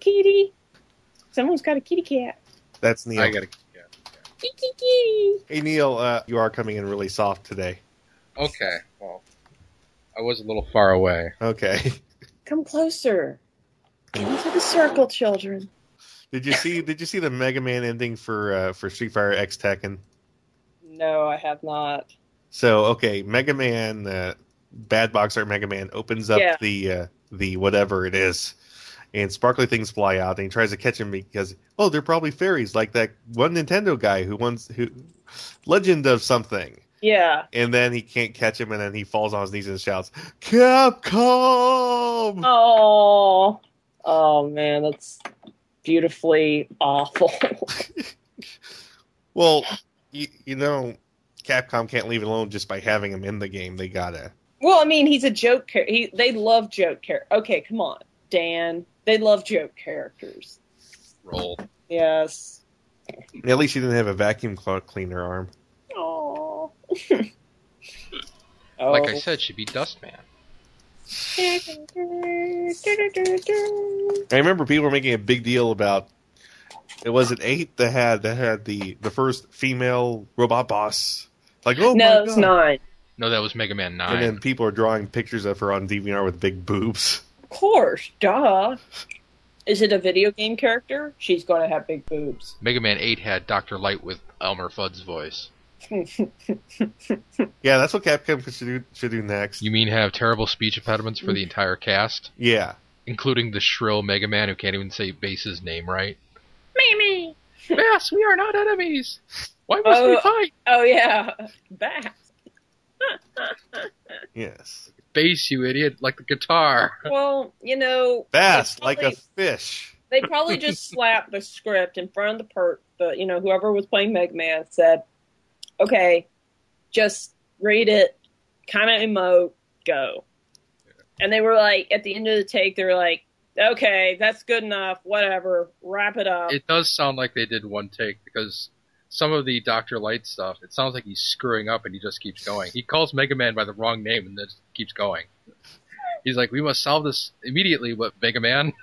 kitty. Someone's got a kitty cat. That's Neil. I gotta. Yeah. Kitty kitty. Hey Neil, uh, you are coming in really soft today. Okay. Well, I was a little far away. Okay. Come closer. Get into the circle, children. Did you see? Did you see the Mega Man ending for uh, for Street Fighter X Tekken? No, I have not. So okay, Mega Man, uh, Bad Box Art Mega Man opens up Yeah. the uh, the whatever it is, and sparkly things fly out, and he tries to catch him because oh, they're probably fairies, like that one Nintendo guy who wants who Legend of something, Yeah. and then he can't catch him, and then he falls on his knees and shouts, "Capcom!" Oh. Oh man, that's beautifully awful. Well, you, you know, Capcom can't leave it alone just by having him in the game. They gotta. well, I mean, he's a joke. Char- he they love joke character. Okay, come on, Dan. They love joke characters. Roll. Yes. At least he didn't have a vacuum cl- cleaner arm. Oh. Like I oh. said, she'd be Dustman. said. I remember people were making a big deal about. It was it eight that had that had the the first female robot boss. Like oh no, it's God. not. No, that was Mega Man Nine. And then people are drawing pictures of her on DVR with big boobs. Of course, duh. Is it a video game character? She's going to have big boobs. Mega Man Eight had Doctor Light with Elmer Fudd's voice. Yeah, that's what Capcom should do, should do next. You mean have terrible speech impediments for the entire cast, Yeah, including the shrill Mega Man who can't even say Bass's name right? Mimi. Bass, we are not enemies. Why must we Oh. fight? Oh yeah, bass. yes. Bass, you idiot! Like the guitar. Well, you know, Fast they like a fish. They probably just slapped the script in front of the per the you know whoever was playing Mega Man said, "Okay, just read it, kind of emote, go." And they were like, at the end of the take, they were like, "Okay, that's good enough. Whatever, wrap it up." It does sound like they did one take because some of the Doctor Light stuff, it sounds like he's screwing up and he just keeps going. He calls Mega Man by the wrong name and then keeps going. He's like, "We must solve this immediately." What Mega Man?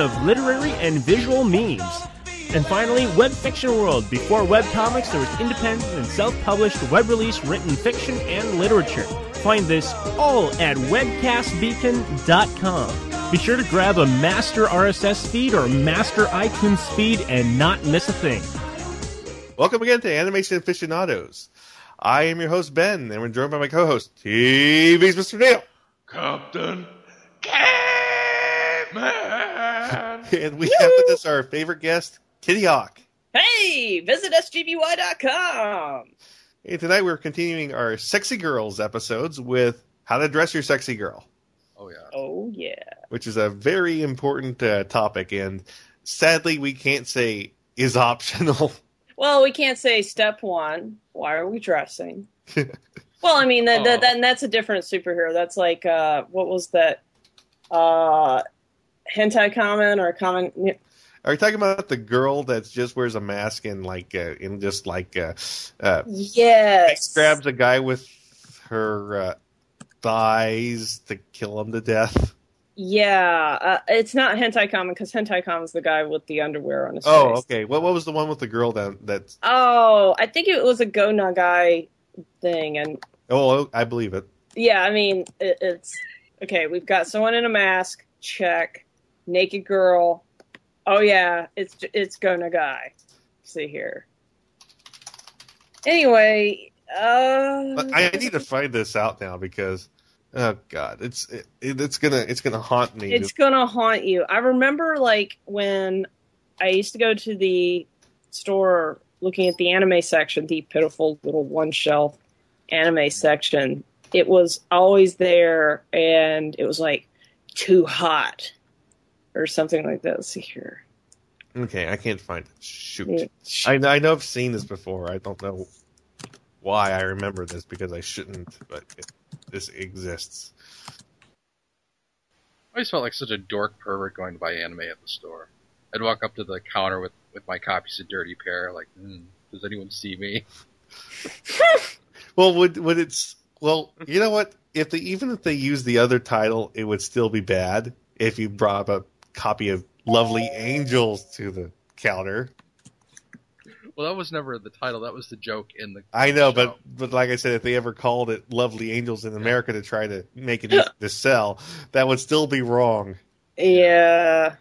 of literary and visual memes. And finally, Web Fiction World. Before webcomics, there was independent and self-published web release written fiction and literature. Find this all at webcastbeacon.com. Be sure to grab a master RSS feed or master iTunes feed and not miss a thing. Welcome again to Animation Aficionados. I am your host Ben, and we're joined by my co-host TV's Mr. Neil, Captain Caveman. and we have with us our favorite guest, Kitty Hawk. hey, visit sgby.com. And tonight we're continuing our Sexy Girls episodes with How to Dress Your Sexy Girl, Oh yeah. Oh yeah. which is a very important uh, topic, and sadly we can't say is optional. Well, we can't say step one. Why are we dressing? well, I mean, that, that, Oh. that, that's a different superhero. That's like, uh, what was that? Uh, Hentai Kamen or comment? Are you talking about the girl that just wears a mask and like uh, and just like uh, uh, Yes. grabs a guy with her uh, thighs to kill him to death? Yeah, uh, it's not Hentai Kamen because Hentai Kamen is the guy with the underwear on his Oh, face. okay. What what was the one with the girl that that? Oh, I think it was a Go Nagai thing, and Oh, I believe it. yeah, I mean, it, it's okay. We've got someone in a mask. Check. Naked girl. Oh yeah, it's it's Go Nagai. See here. Anyway, uh, I need to find this out now because oh god, it's it, it's gonna it's gonna haunt me. it's gonna haunt you. I remember like when I used to go to the store looking at the anime section, the pitiful little one shelf anime section. It was always there, and it was like too hot or something like that. Let's see here. Okay, I can't find it. Shoot. Yeah. I, I know I've seen this before. I don't know why I remember this because I shouldn't, but it, this exists. I always felt like such a dork pervert going to buy anime at the store. I'd walk up to the counter with, with my copies of Dirty Pair, like, mm, does anyone see me? Well, would would it's well? You know what? If they even if they use the other title, it would still be bad. If you brought a copy of Lovely Angels to the counter, Well, that was never the title. That was the joke in the. I know, show. but but like I said, if they ever called it "Lovely Angels" in America to try to make it easy to sell, that would still be wrong. Yeah.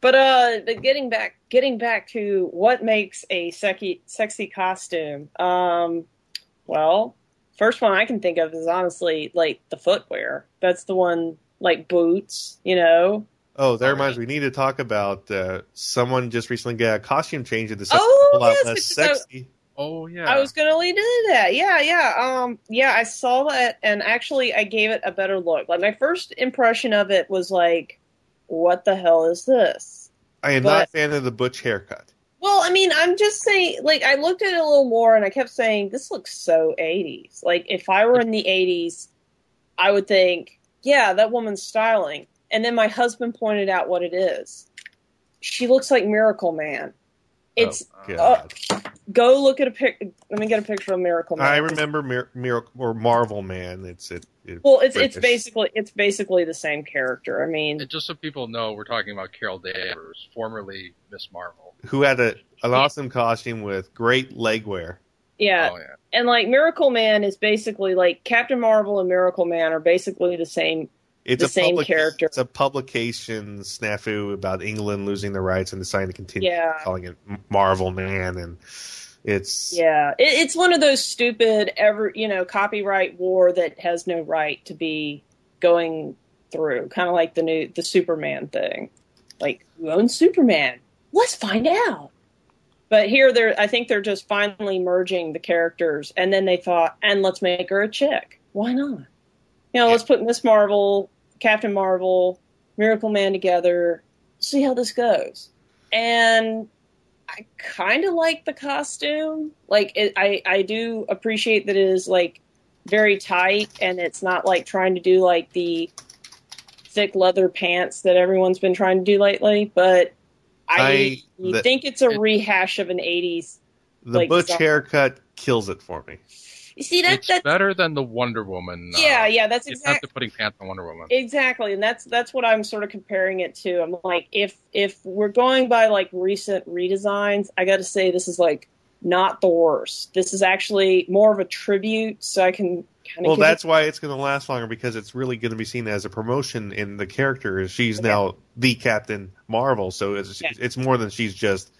But uh but getting back getting back to what makes a sexy sexy costume. Um well, first one I can think of is honestly like the footwear. That's the one like boots, you know. Oh, that reminds me. We need to talk about uh, someone just recently got a costume change into something Oh, a lot yes, less because I- sexy. Oh yeah. I was gonna lead into that. Yeah, yeah. Um yeah, I saw that and actually I gave it a better look. Like my first impression of it was like, what the hell is this? I am not a fan of the butch haircut. Well, I mean, I'm just saying, like, I looked at it a little more and I kept saying, this looks so 80s. Like, if I were in the 80s, I would think, yeah, that woman's styling. And then my husband pointed out what it is. She looks like Miracle Man. It's, Oh, uh, go look at a pic. Let me get a picture of Miracle Man. I remember Mir- Miracle or Marvel Man. It's it. it Well, it's, it's basically, it's basically the same character. I mean, And just so people know, we're talking about Carol Danvers, formerly Miss Marvel. who had a an awesome costume with great leg wear. yeah. Oh yeah. And like Miracle Man is basically like Captain Marvel and Miracle Man are basically the same It's The a same public- character. It's a publication snafu about England losing the rights and deciding to continue Yeah. calling it Marvel Man, and it's Yeah, it, it's one of those stupid ever you know copyright war that has no right to be going through. Kind of like the new the Superman thing. Like who owns Superman? Let's find out. But here they're I think they're just finally merging the characters, and then they thought, and let's make her a chick. Why not? You know, let's put Miss Marvel, Captain Marvel, Miracle Man together. See how this goes. And I kind of like the costume. Like it, I, I do appreciate that it is like very tight and it's not like trying to do like the thick leather pants that everyone's been trying to do lately. But I, I- the- think it's a rehash of an '80s. the like, butch some- haircut kills it for me. You see that? it's That's better than the Wonder Woman. uh, yeah, yeah. That's exactly. putting pants on Wonder Woman. Exactly, and that's that's what I'm sort of comparing it to. I'm like, if if we're going by like recent redesigns, I got to say this is like not the worst. This is actually more of a tribute, so I can kind of. Well, that's why it's going to last longer because it's really going to be seen as a promotion in the character. She's Okay. now the Captain Marvel, so it's Yeah. it's more than she's just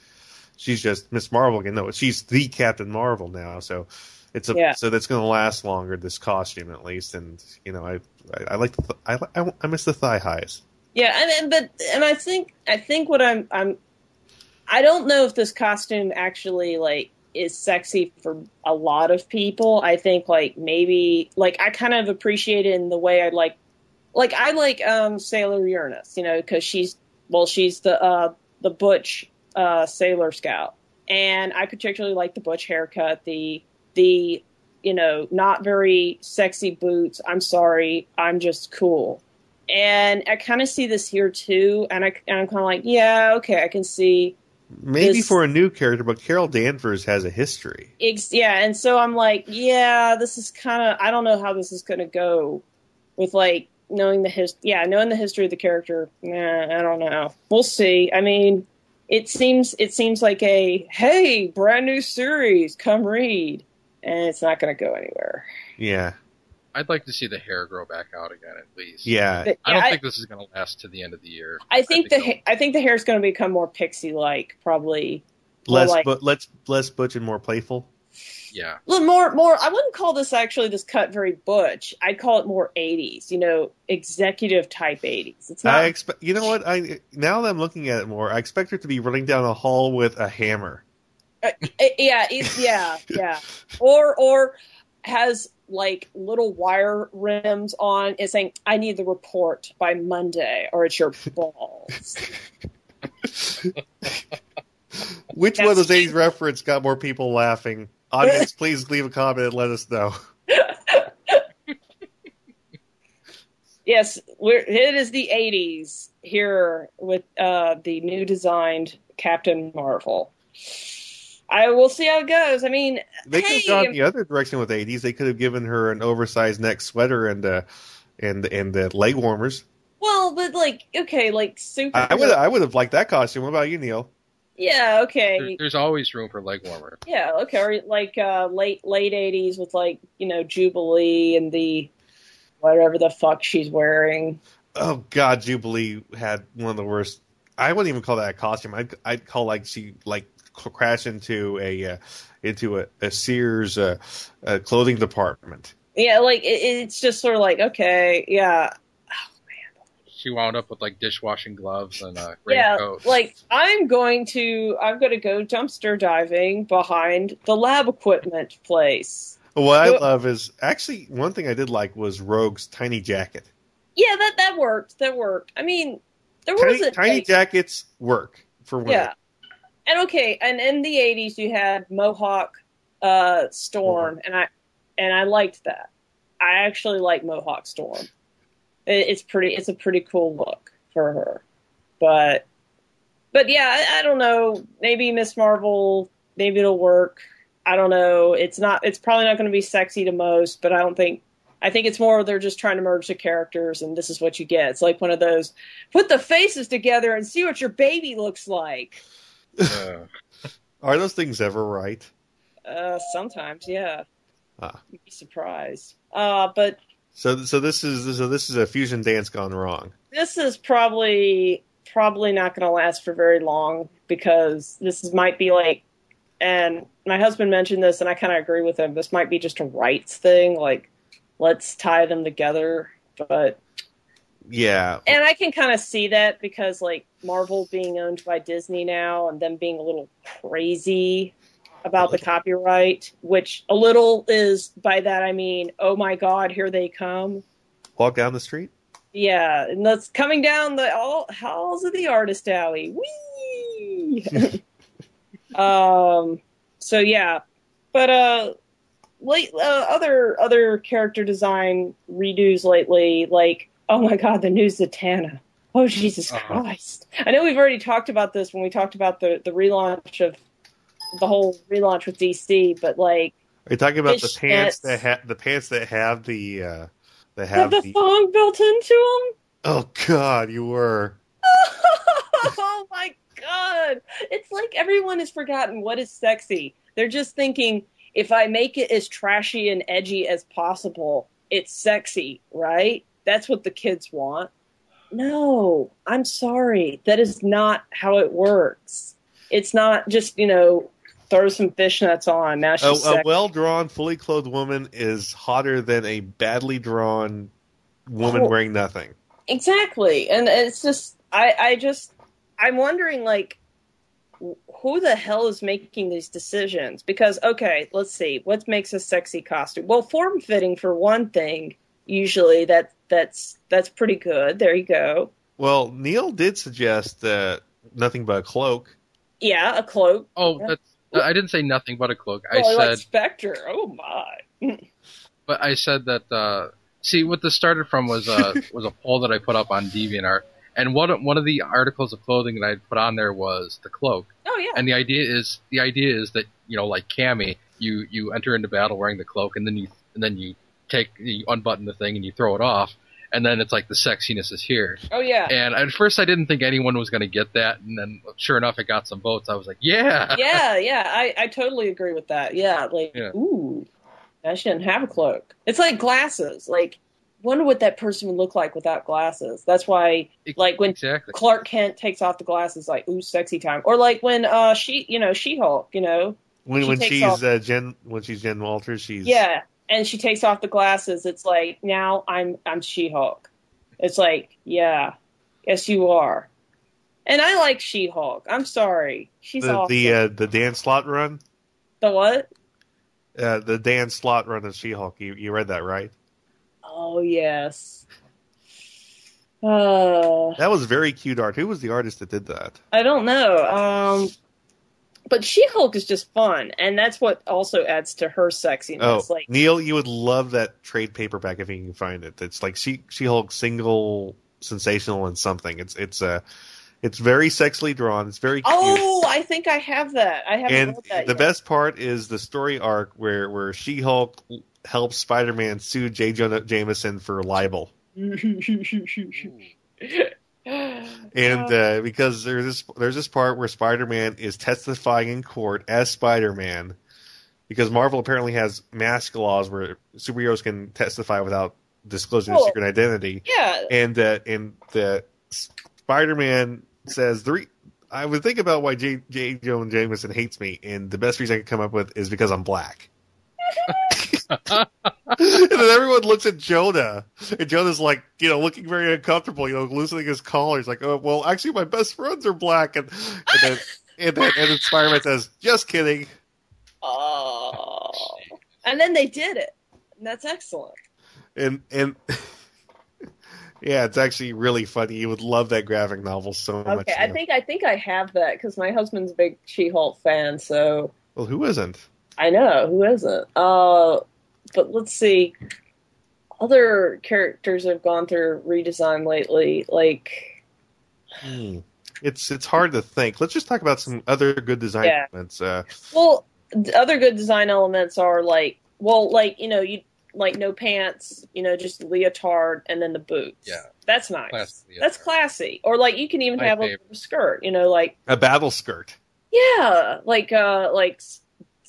she's just Miss Marvel again. No, she's the Captain Marvel now. So it's a Yeah. so that's going to last longer. This costume at least, and you know I I, I like the th- I, I I miss the thigh highs. Yeah, and, and but and I think I think what I'm I'm I don't know if this costume actually like is sexy for a lot of people. I think like maybe like I kind of appreciate it in the way I like like I like um Sailor Uranus, you know, because she's well she's the uh the butch uh Sailor Scout, and I particularly like the butch haircut, the the you know not very sexy boots. I'm sorry, I'm just cool and I kind of see this here too, and I and I'm kind of like, yeah, okay, I can see, Maybe This- for a new character, but Carol Danvers has a history. ex- yeah, and so I'm like, yeah, this is kind of, I don't know how this is gonna go, with like knowing the his, yeah, knowing the history of the character. Nah, I don't know. We'll see. I mean, it seems it seems like a hey, brand new series, come read, and it's not gonna go anywhere. Yeah, I'd like to see the hair grow back out again at least. yeah. But, I don't yeah, think this is going to last to the end of the year. I think the they'll- ha- I think the hair is going to become more pixie like, probably less like- but less less butch and more playful. yeah. Well, more, more. I wouldn't call this actually this cut very butch. I'd call it more '80s. You know, executive type '80s. It's not. I expect. You know what? I now that I'm looking at it more, I expect her to be running down a hall with a hammer. Uh, yeah, it's, yeah, yeah. Or or has like little wire rims on. Is saying, "I need the report by Monday, or it's your balls." Which one of those 80s reference got more people laughing? Audience, please leave a comment and let us know. Yes, we're, it is the 80s here with uh, the new designed Captain Marvel. I will see how it goes. I mean, They could have gone the other direction with 80s. They could have given her an oversized neck sweater and uh, and and uh, leg warmers. well, but like, okay, like super. I would I would have liked that costume. What about you, Neil? yeah, There, okay. there's always room for leg warmer. Yeah, okay. Or like uh, late late 80s with like, you know, Jubilee and the whatever the fuck she's wearing. Oh God, Jubilee had one of the worst. I wouldn't even call that a costume. I'd I'd call like she like c- crash into a uh, into a, a Sears uh, uh, clothing department. Yeah, like it, it's just sort of like, okay, yeah, Oh, man. She wound up with like dishwashing gloves and a Yeah, like I'm going to I'm going to go dumpster diving behind the lab equipment place. What I love is actually one thing I did like was Rogue's tiny jacket. Yeah, that that worked. That worked. I mean, there was Tiny, a tiny like, jackets work for women. yeah, and okay, and in the '80s you had Mohawk uh, Storm, and I and I liked that. I actually like Mohawk Storm. It, it's pretty. It's a pretty cool look for her, but but yeah, I, I don't know. Maybe Miss Marvel. Maybe it'll work. I don't know. It's not. It's probably not going to be sexy to most, but I don't think. I think it's more they're just trying to merge the characters, and this is what you get. It's like one of those put the faces together and see what your baby looks like. Uh, Are those things ever right? Uh, sometimes, yeah. Ah. You'd be surprised. Uh, but So so this is so this is a fusion dance gone wrong. this is probably probably not going to last for very long because this is, might be like and my husband mentioned this and I kind of agree with him this might be just a rights thing like let's tie them together but Yeah, and I can kind of see that because like Marvel being owned by Disney now and them being a little crazy about the copyright which a little is by that I mean oh my god here they come walk down the street. Yeah, and that's coming down the all halls of the artist alley. Whee! um. So yeah, but uh, late uh, other other character design redos lately, like oh my god, the new Zatanna. Oh Jesus Uh-huh. Christ! I know we've already talked about this when we talked about the the relaunch of the whole relaunch with DC, but like Are you talking about the pants that have the pants that have the uh, that have have the the? thong built into them. Oh God, you were. oh my god. It's like everyone has forgotten what is sexy. They're just thinking if I make it as trashy and edgy as possible, it's sexy, right? That's what the kids want. No, I'm sorry. That is not how it works. It's not just, you know, throw some fishnets on. Now A, she's a sexy. well drawn, fully clothed woman is hotter than a badly drawn woman Oh. wearing nothing. Exactly. And it's just I I just I'm wondering like who the hell is making these decisions? Because okay, let's see. What makes a sexy costume? Well, form fitting for one thing. Usually that that's that's pretty good. There you go. Well, Neil did suggest uh, nothing but a cloak. Yeah, a cloak. oh, Yeah. that's, I didn't say nothing but a cloak. I Oh, I like said, Spectre. Oh my. but I said that. Uh, see, what this started from was a was a poll that I put up on DeviantArt, and one one of the articles of clothing that I put on there was the cloak. Oh yeah. And the idea is the idea is that you know, like Cammy, you you enter into battle wearing the cloak, and then you and then you take you unbutton the thing and you throw it off, and then it's like the sexiness is here. Oh yeah. And at first, I didn't think anyone was going to get that, and then sure enough, it got some votes. I was like, yeah, yeah, yeah, I, I totally agree with that. Yeah, like, Yeah. ooh, I shouldn't have a cloak. It's like glasses. Like, wonder what that person would look like without glasses. That's why, like, when exactly. Clark Kent takes off the glasses, like, ooh, sexy time. Or like when uh she, you know, She Hulk, you know, When She when takes she's off- uh, Jen when she's Jen Walters, she's yeah, and she takes off the glasses. It's like now I'm I'm She Hulk. It's like, yeah, yes, you are. And I like She Hulk. I'm sorry, she's the awesome. the uh, the Dan Slott run, the what? uh, the Dan Slott run of She Hulk. You you read that right? Oh yes. Uh, That was very cute art. Who was the artist that did that? I don't know. Um, but She Hulk is just fun, and that's what also adds to her sexiness. Oh, like, Neil, you would love that trade paperback if you can find it. It's like She She Hulk single sensational and something. It's it's uh it's very sexually drawn. It's very cute. oh, I think I have that. I haven't and that the yet. best part is the story arc where where She Hulk helps Spider Man sue J. Jonah Jameson for libel. And uh, because there's this there's this part where Spider Man is testifying in court as Spider Man, because Marvel apparently has mask laws where superheroes can testify without disclosing their secret identity, yeah, and uh, and the Spider Man says the re- I would think about why J. J. Jonah Jameson hates me, and the best reason I can come up with is because I'm black. and then everyone looks at Jonah, and Jonah's like, you know, looking very uncomfortable, you know, loosening his collar. He's like, oh, well, actually, my best friends are black. And, and then, and then, and Spider-Man says, just kidding. oh, and then they did it. And that's excellent. And, and, yeah, it's actually really funny. You would love that graphic novel so much. Okay, I think I think I have that because my husband's a big She-Hulk fan, so Well, who isn't? I know who isn't. Uh, but let's see. Other characters have gone through redesign lately, like Hmm. It's it's hard to think. Let's just talk about some other good design Yeah. elements. Uh, well, the other good design elements are like well, like you know, you like no pants, you know, just leotard and then the boots. Yeah. that's nice. Classy, yeah. That's classy. Or like you can even My have favorite. a skirt, you know, like a battle skirt. Yeah, like uh, like S-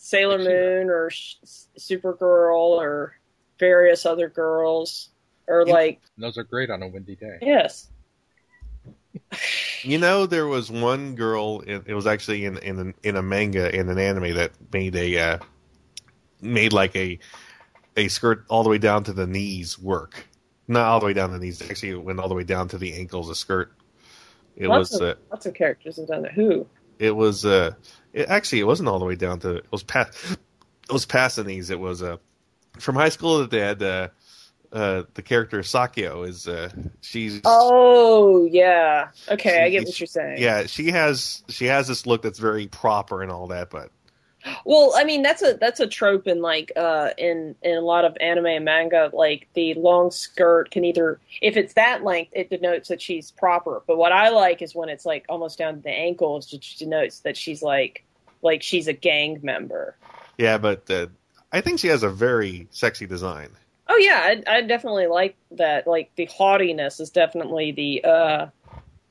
Sailor Moon or Sh- Supergirl or various other girls, or You- like those are great on a windy day. yes, You know, there was one girl. It, it was actually in in in a manga in an anime that made a uh, made like a a skirt all the way down to the knees work. Not all the way down to the knees. Actually, it went all the way down to the ankles. A skirt. It Lots was. of- Uh, lots of characters have done that. Who? It was. Uh, it, actually, it wasn't all the way down to. It was past. It was past the knees. It was. Uh, from High School of the Dead. Uh, uh, the character Saeko is. Uh, she's. Oh yeah, okay, I get what you're saying. Yeah, she has she has this look that's very proper and all that, but Well, I mean that's a that's a trope in like uh in in a lot of anime and manga. Like the long skirt can either if it's that length, it denotes that she's proper. But what I like is when it's like almost down to the ankles, which denotes that she's like like she's a gang member. yeah, but uh, I think she has a very sexy design. Oh yeah, I, I definitely like that. Like the haughtiness is definitely the uh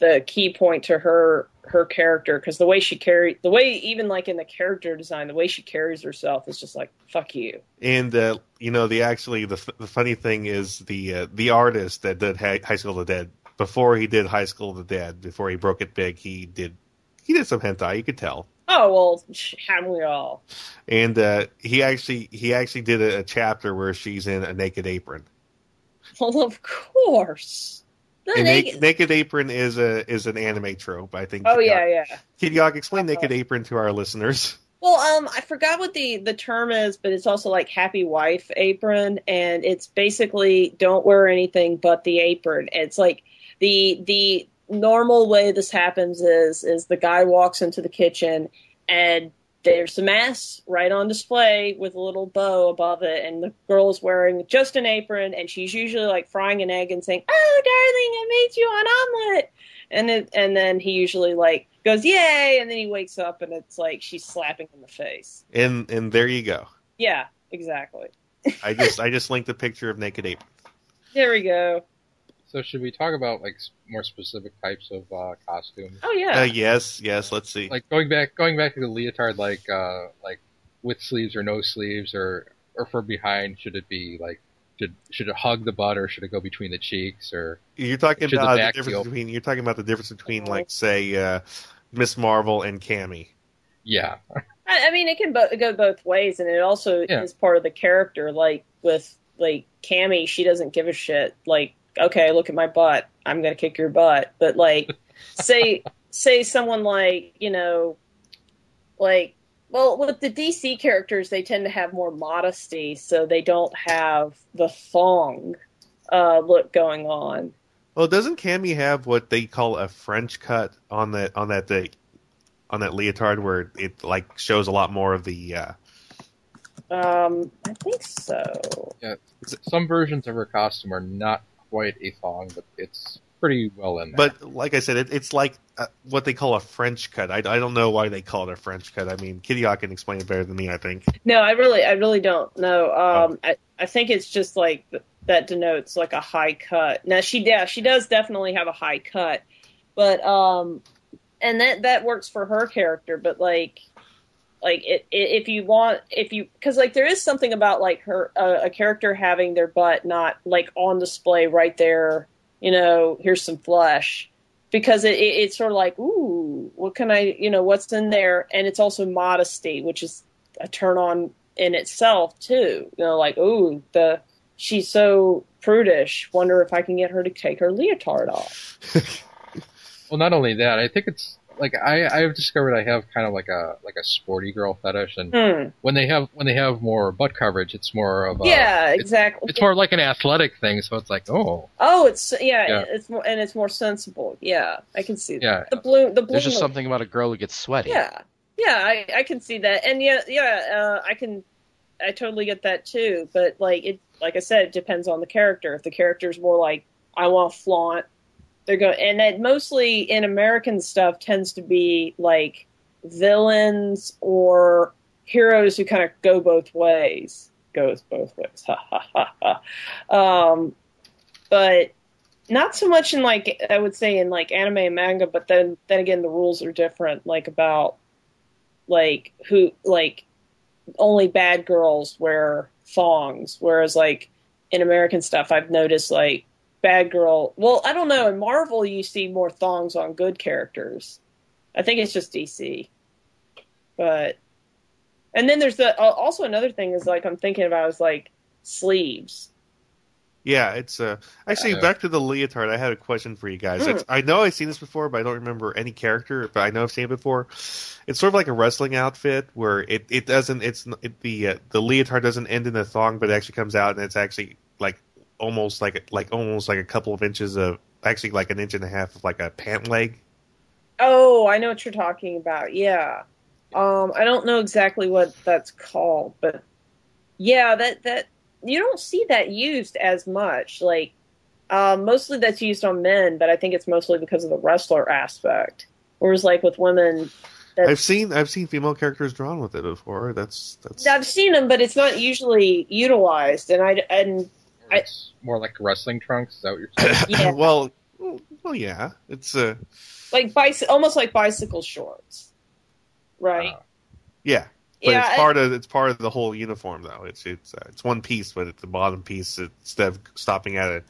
the key point to her her character because the way she carry the way even like in the character design the way she carries herself is just like fuck you. And uh, you know, the actually the, the funny thing is the uh, the artist that did High School of the Dead before he did High School of the Dead before he broke it big, he did he did some hentai, you could tell. Oh well, haven't we all? And uh, he actually he actually did a, a chapter where she's in a naked apron. Well, of course. Naked- naked, naked apron is a is an anime trope, I think. oh Kid yeah, Yog- yeah. Kid Yog, explain Uh-huh. naked apron to our listeners. Well, um, I forgot what the the term is, but it's also like happy wife apron, and it's basically don't wear anything but the apron. It's like the the normal way this happens is is the guy walks into the kitchen and there's some ass right on display with a little bow above it, and the girl is wearing just an apron, and she's usually like frying an egg and saying, "Oh, darling, I made you an omelet," and it, and then he usually like goes, "Yay!" and then he wakes up and it's like she's slapping in the face. And and there you go. Yeah, exactly. I just I just linked a picture of naked apron. There we go. So should we talk about like more specific types of uh, costumes? Oh yeah. Uh, yes, yes. Let's see. Like going back, going back to the leotard, like uh, like with sleeves or no sleeves, or or for behind, should it be like should should it hug the butt or should it go between the cheeks or You're talking Should the about the, difference feel- between you're talking about the difference between like say uh, Miss Marvel and Cammy. yeah, I, I mean, it can bo- go both ways, and it also Yeah. is part of the character. Like with like Cammy, she doesn't give a shit. Like, okay, look at my butt. I'm gonna kick your butt. But like, say say someone like you know, like well, with the DC characters, they tend to have more modesty, so they don't have the thong uh, look going on. Well, doesn't Cammy have what they call a French cut on that on that the, on that leotard where it like shows a lot more of the uh, Um, I think so. yeah Some versions of her costume are not quite a thong, but it's pretty well in there. But like I said, it, it's like uh, what they call a French cut. I, I don't know why they call it a French cut. I mean, Kitty Hawk can explain it better than me. I think. No, I really, I really don't know. Um, I, I think it's just like th- that denotes like a high cut. Now she, yeah, she does definitely have a high cut, but um, and that that works for her character. But like, like it, it if you want, if you, because like there is something about like her uh, a character having their butt not like on display right there. You know, here's some flesh. Because it, it, it's sort of like, ooh, what can I, you know, what's in there? And it's also modesty, which is a turn on in itself too. You know, like, ooh, the she's so prudish. Wonder if I can get her to take her leotard off. well, not only that, I think it's like I I've discovered I have kind of like a like a sporty girl fetish, and Hmm. when they have when they have more butt coverage, it's more of a yeah, it's- exactly. It's more like an athletic thing, so it's like oh oh, it's yeah, Yeah. it's more and it's more sensible. Yeah, I can see that. yeah The blue, the blue. There's just something about a girl who gets sweaty. Yeah, yeah, I I can see that, and yeah, yeah, uh, I can, I totally get that too. But like it, like I said, it depends on the character. If the character's more like I want to flaunt, they're going, and that mostly in American stuff tends to be like villains or heroes who kind of go both ways. Goes both ways. Ha ha ha ha. Um, but not so much in like I would say in like anime and manga, but then then again the rules are different. Like about like who like only bad girls wear thongs, whereas like in American stuff I've noticed like bad girl. Well, I don't know. In Marvel you see more thongs on good characters. I think it's just DC, but and then there's the uh, also another thing is like I'm thinking about is like sleeves. Yeah, it's uh actually Yeah. back to the leotard. I had a question for you guys. It's, I know I've seen this before, but I don't remember any character. But I know I've seen it before. It's sort of like a wrestling outfit where it, it doesn't it's it, the uh, the leotard doesn't end in a thong, but it actually comes out and it's actually like almost like a- like almost like a couple of inches of actually like an inch and a half of like a pant leg. Oh, I know what you're talking about. Yeah. Um, I don't know exactly what that's called, but yeah, that that you don't see that used as much. Like, um, mostly that's used on men, but I think it's mostly because of the wrestler aspect. Whereas, like with women, That's- I've seen I've seen female characters drawn with it before. That's that's I've seen them, but it's not usually utilized. And I and I- it's more like wrestling trunks. Is that what you're saying? yeah, well well yeah. It's uh like bicy- almost like bicycle shorts, right? Uh, yeah. But yeah, it's I- part of it's part of the whole uniform though. It's it's uh, it's one piece, but at the bottom piece instead of stopping at it.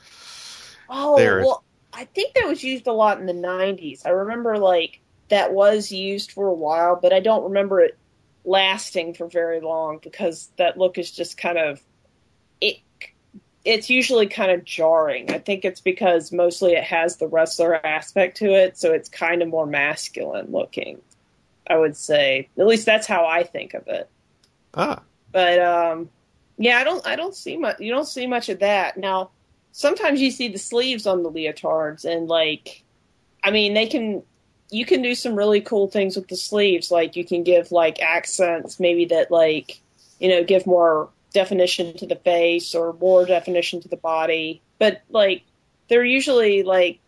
Oh there. well, I think that was used a lot in the '90s. I remember like that was used for a while, but I don't remember it lasting for very long because that look is just kind of it. It's usually kind of jarring. I think it's because mostly it has the wrestler aspect to it, so it's kind of more masculine looking. I would say, at least that's how I think of it. Ah, But um, yeah, I don't I don't see much. You don't see much of that now. Sometimes you see the sleeves on the leotards, and like, I mean, they can. You can do some really cool things with the sleeves. Like you can give like accents, maybe that like, you know, give more definition to the face or more definition to the body. But like, they're usually like,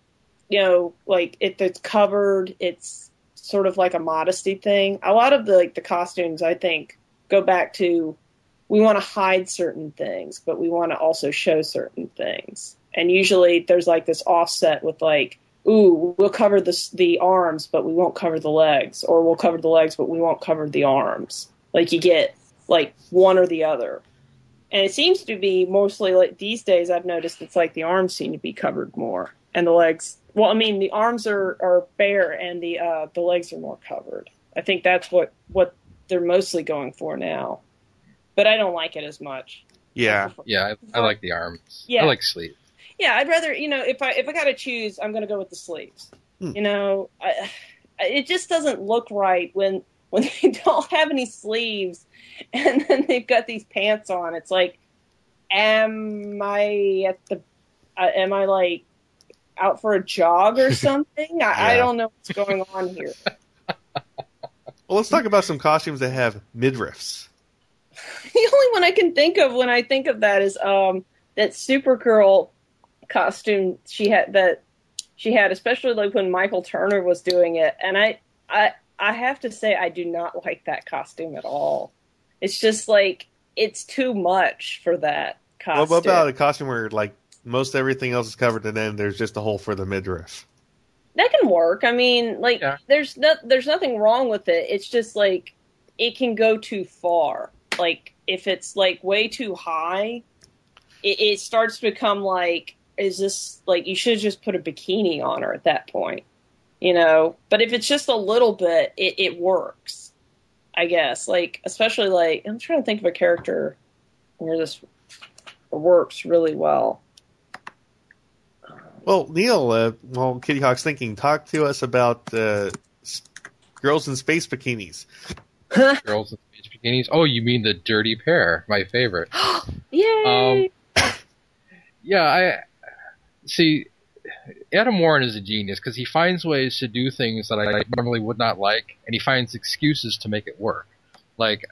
you know, like if it's covered, it's sort of like a modesty thing. A lot of the like the costumes, I think, go back to we want to hide certain things, but we want to also show certain things. And usually there's like this offset with like, ooh, we'll cover the the arms, but we won't cover the legs, or we'll cover the legs, but we won't cover the arms. Like you get like one or the other. And it seems to be mostly like these days. I've noticed it's like the arms seem to be covered more, and the legs. Well, I mean, the arms are, are bare, and the uh, the legs are more covered. I think that's what what they're mostly going for now. But I don't like it as much. yeah. yeah, I, I like the arms. Yeah. I like sleeves. Yeah, I'd rather you know if I if I got to choose, I'm going to go with the sleeves. Hmm. You know, I, it just doesn't look right when when they don't have any sleeves and then they've got these pants on. It's like, am I at the? Uh, am I like? out for a jog or something. I, I don't know what's going on here. Well, let's talk about some costumes that have midriffs. the only one I can think of when I think of that is um that Supergirl costume she had that she had, especially like when Michael Turner was doing it, and I I I have to say I do not like that costume at all. It's just like it's too much for that costume. Well, what about a costume where like most everything else is covered and then there's just a hole for the midriff? that can work. I mean, like Yeah. there's no there's nothing wrong with it. It's just like it can go too far. Like if it's like way too high, it, it starts to become like is this like you should just put a bikini on her at that point, you know? But if it's just a little bit, it, it works. I guess like especially like I'm trying to think of a character where this works really well. Well, Neil, uh, well, Kitty Hawk's thinking, talk to us about uh, s- girls in space bikinis. Girls in beach bikinis. Oh, you mean the dirty pair? My favorite. Yay! Yeah, I see. Adam Warren is a genius because he finds ways to do things that I normally would not like, and he finds excuses to make it work. Like,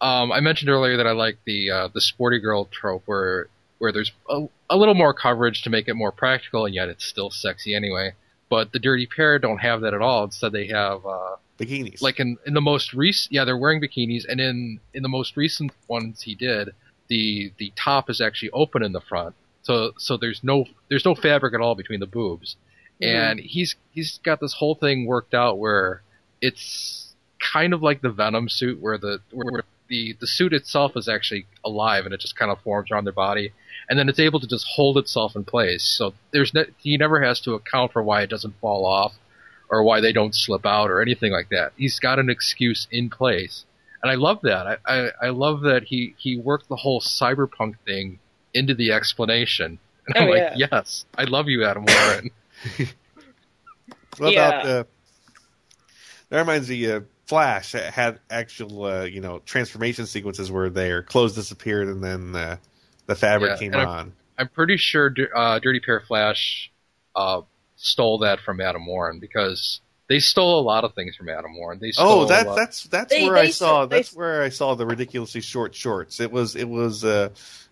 um, I mentioned earlier that I like the uh, the sporty girl trope where where there's a, a little more coverage to make it more practical, and yet it's still sexy anyway. But the dirty pair don't have that at all. Instead, they have uh, Bikinis. like in in the most recent yeah they're wearing bikinis and in in the most recent ones he did the the top is actually open in the front so so there's no there's no fabric at all between the boobs mm-hmm. and he's he's got this whole thing worked out where it's kind of like the venom suit where the where the the suit itself is actually alive and it just kind of forms around their body and then it's able to just hold itself in place so there's no, he never has to account for why it doesn't fall off or why they don't slip out or anything like that. He's got an excuse in place. And I love that. I, I, I love that he, he worked the whole cyberpunk thing into the explanation. And I'm Oh, like, yeah. yes, I love you, Adam Warren. what yeah. about uh, that reminds me, uh, Flash had actual, uh, you know, transformation sequences where their clothes disappeared and then uh, the fabric Yeah, came and I'm- on. I'm pretty sure uh, Dirty Pair Flash uh, stole that from Adam Warren because they stole a lot of things from Adam Warren. They stole Oh, that that's that's They- where they I saw they that's where I saw the ridiculously short shorts. It was it was uh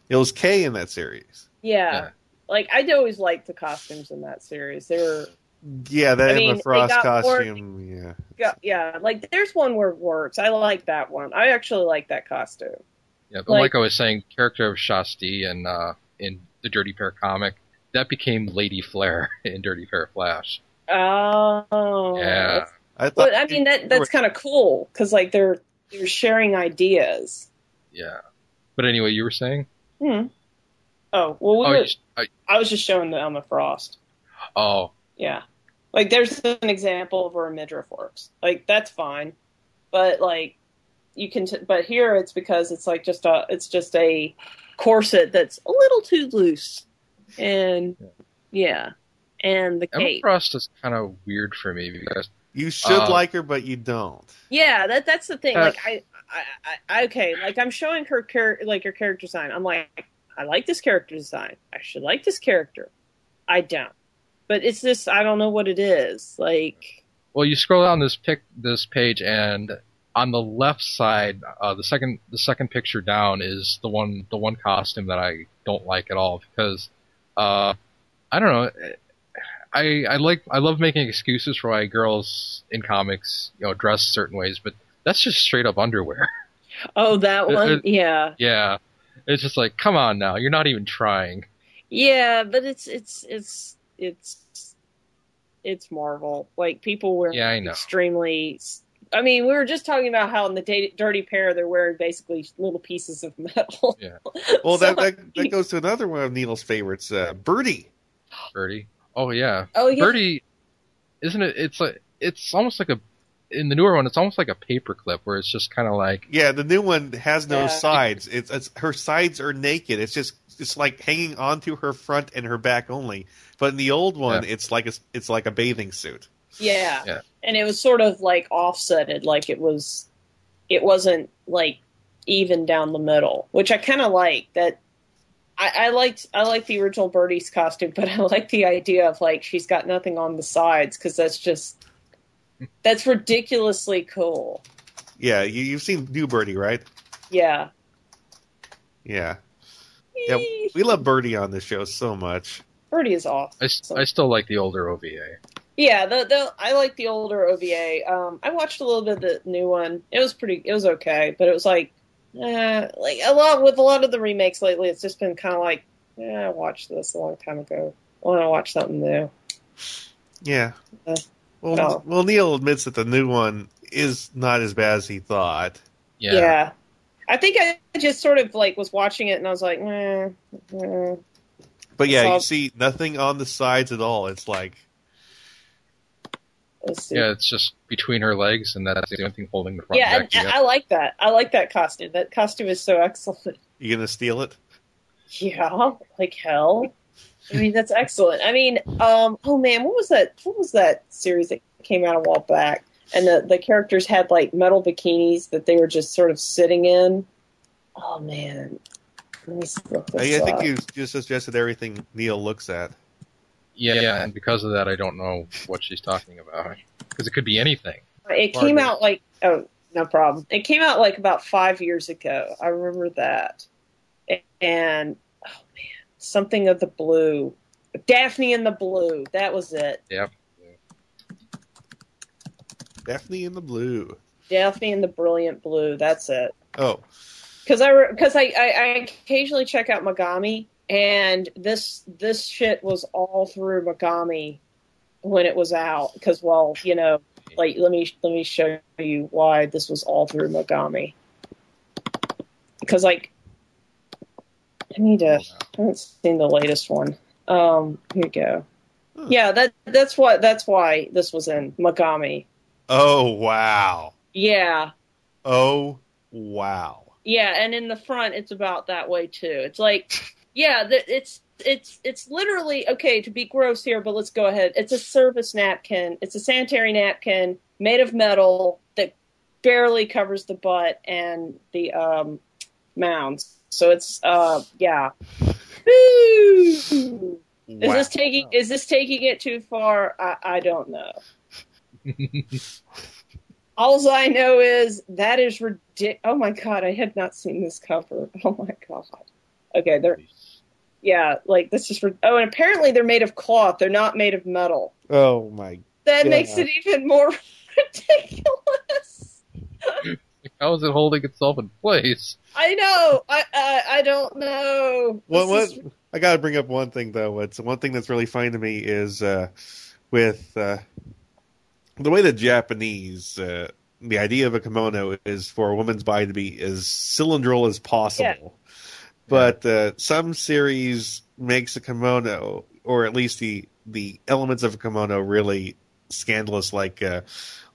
it was Kei in that series. Yeah. Yeah. Like I'd always liked the costumes in that series. They were Yeah, that I and mean, the Frost got more- costume. Yeah, yeah, yeah, like there's one where it works. I like that one. I actually like that costume. Yeah, but like, Like- I was saying, character of Shasti and uh, in the Dirty Pair comic that became Lady Flair in Dirty Pair Flash. Oh. Yeah, I thought. But I mean that that's kind of cool cuz like they're they're sharing ideas. yeah. But anyway, you were saying? Hmm. Oh, well we Oh, were, you, I, I was just showing the Emma Frost. oh, Yeah. Like there's an example of where a midriff works. Like that's fine. But like you can t- but here it's because it's like just a it's just a corset that's a little too loose. And yeah. And the Emma cape. Frost is kind of weird for me because you should uh, like her, but you don't. Yeah, that that's the thing. Uh, like I, I, I okay, like I'm showing her char- like her character design. I'm like, I like this character design. I should like this character. I don't. But it's this. I don't know what it is. Like, well, you scroll down this pic this page and on the left side, uh, the second the second picture down is the one the one costume that I don't like at all because uh, I don't know. I I like I love making excuses for why girls in comics you know dress certain ways, but that's just straight up underwear. oh, that one. it- yeah, yeah, it's just like come on now, you're not even trying. yeah. But it's it's it's it's it's Marvel. Like people wear Yeah, I know. extremely. I mean, we were just talking about how in the Dirty Pair they're wearing basically little pieces of metal. Yeah. Well, So, that, that that goes to another one of Needle's favorites, uh, Birdy. Birdy. Oh yeah. Oh yeah. Birdy, isn't it? It's like it's almost like a in the newer one. It's almost like a paperclip where it's just kind of like Yeah, the new one has no Yeah. sides. It's, it's her sides are naked. It's just it's like hanging onto her front and her back only. But in the old one, Yeah. it's like a, it's like a bathing suit. Yeah. Yeah. And it was sort of like offsetted, like it was it wasn't like even down the middle, which I kinda like that I, I liked I like the original Birdy's costume, but I like the idea of like she's got nothing on the sides because that's just that's ridiculously cool. Yeah, you, you've seen New Birdy, right? Yeah. Yeah. Yeah, we love Birdy on this show so much. Birdy is awesome. I still like the older OVA. Yeah, the the I like the older OVA. Um, I watched a little bit of the new one. It was pretty. It was okay, but it was like, eh, like a lot with a lot of the remakes lately. It's just been kind of like, yeah, I watched this a long time ago. I want to watch something new. Yeah. Uh, Well, no. well, Neil admits that the new one is not as bad as he thought. Yeah. Yeah. I think I just sort of like was watching it and I was like, eh, eh. But yeah, It's you see nothing on the sides at all. It's like, Let's see. Yeah, it's just between her legs, and that's the only thing holding the front Yeah, neck and. I like that. I like that costume. That costume is so excellent. you gonna steal it? Yeah, like hell. I mean, that's excellent. I mean, um, oh man, what was that? What was that series that came out a while back? And the the characters had like metal bikinis that they were just sort of sitting in. Oh man, let me look I, this I think up. you just suggested everything Neil looks at. yeah, yeah, and because of that, I don't know what she's talking about because it could be anything. It Pardon came me. out like oh no problem. It came out like about five years ago. I remember that. And man, something of the blue, Daphne in the Blue. That was it. Yep. Daphne in the blue. Daphne in the Brilliant Blue. That's it. Oh, Because I because I, I I occasionally check out Megami, and this this shit was all through Megami when it was out. Because well, you know, like let me let me show you why this was all through Megami. Because like, I need to. I haven't seen the latest one. Um, here you go. Huh. Yeah, that that's what that's why this was in Megami. oh wow, Yeah, oh wow. Yeah, and in the front, it's about that way too. It's like, yeah, it's it's it's literally okay to be gross here, but let's go ahead. It's a service napkin. It's a sanitary napkin made of metal that barely covers the butt and the um, mounds. So it's uh, yeah. Woo! Is this taking is this taking it too far? I, I don't know. All I know is that is ridiculous. Oh my god, I had not seen this cover. Oh my god. Okay, they're yeah, like this is. rid- Oh, and apparently they're made of cloth. They're not made of metal. Oh my. That Yeah. makes it even more ridiculous. How is it holding itself in place? I know. I I, I don't know. What This what? is- I got to bring up one thing though. It's one thing that's really funny to me is uh, with uh, the way the Japanese, uh, the idea of a kimono is for a woman's body to be as cylindrical as possible. But uh, some series makes a kimono, or at least the the elements of a kimono, really scandalous. Like uh,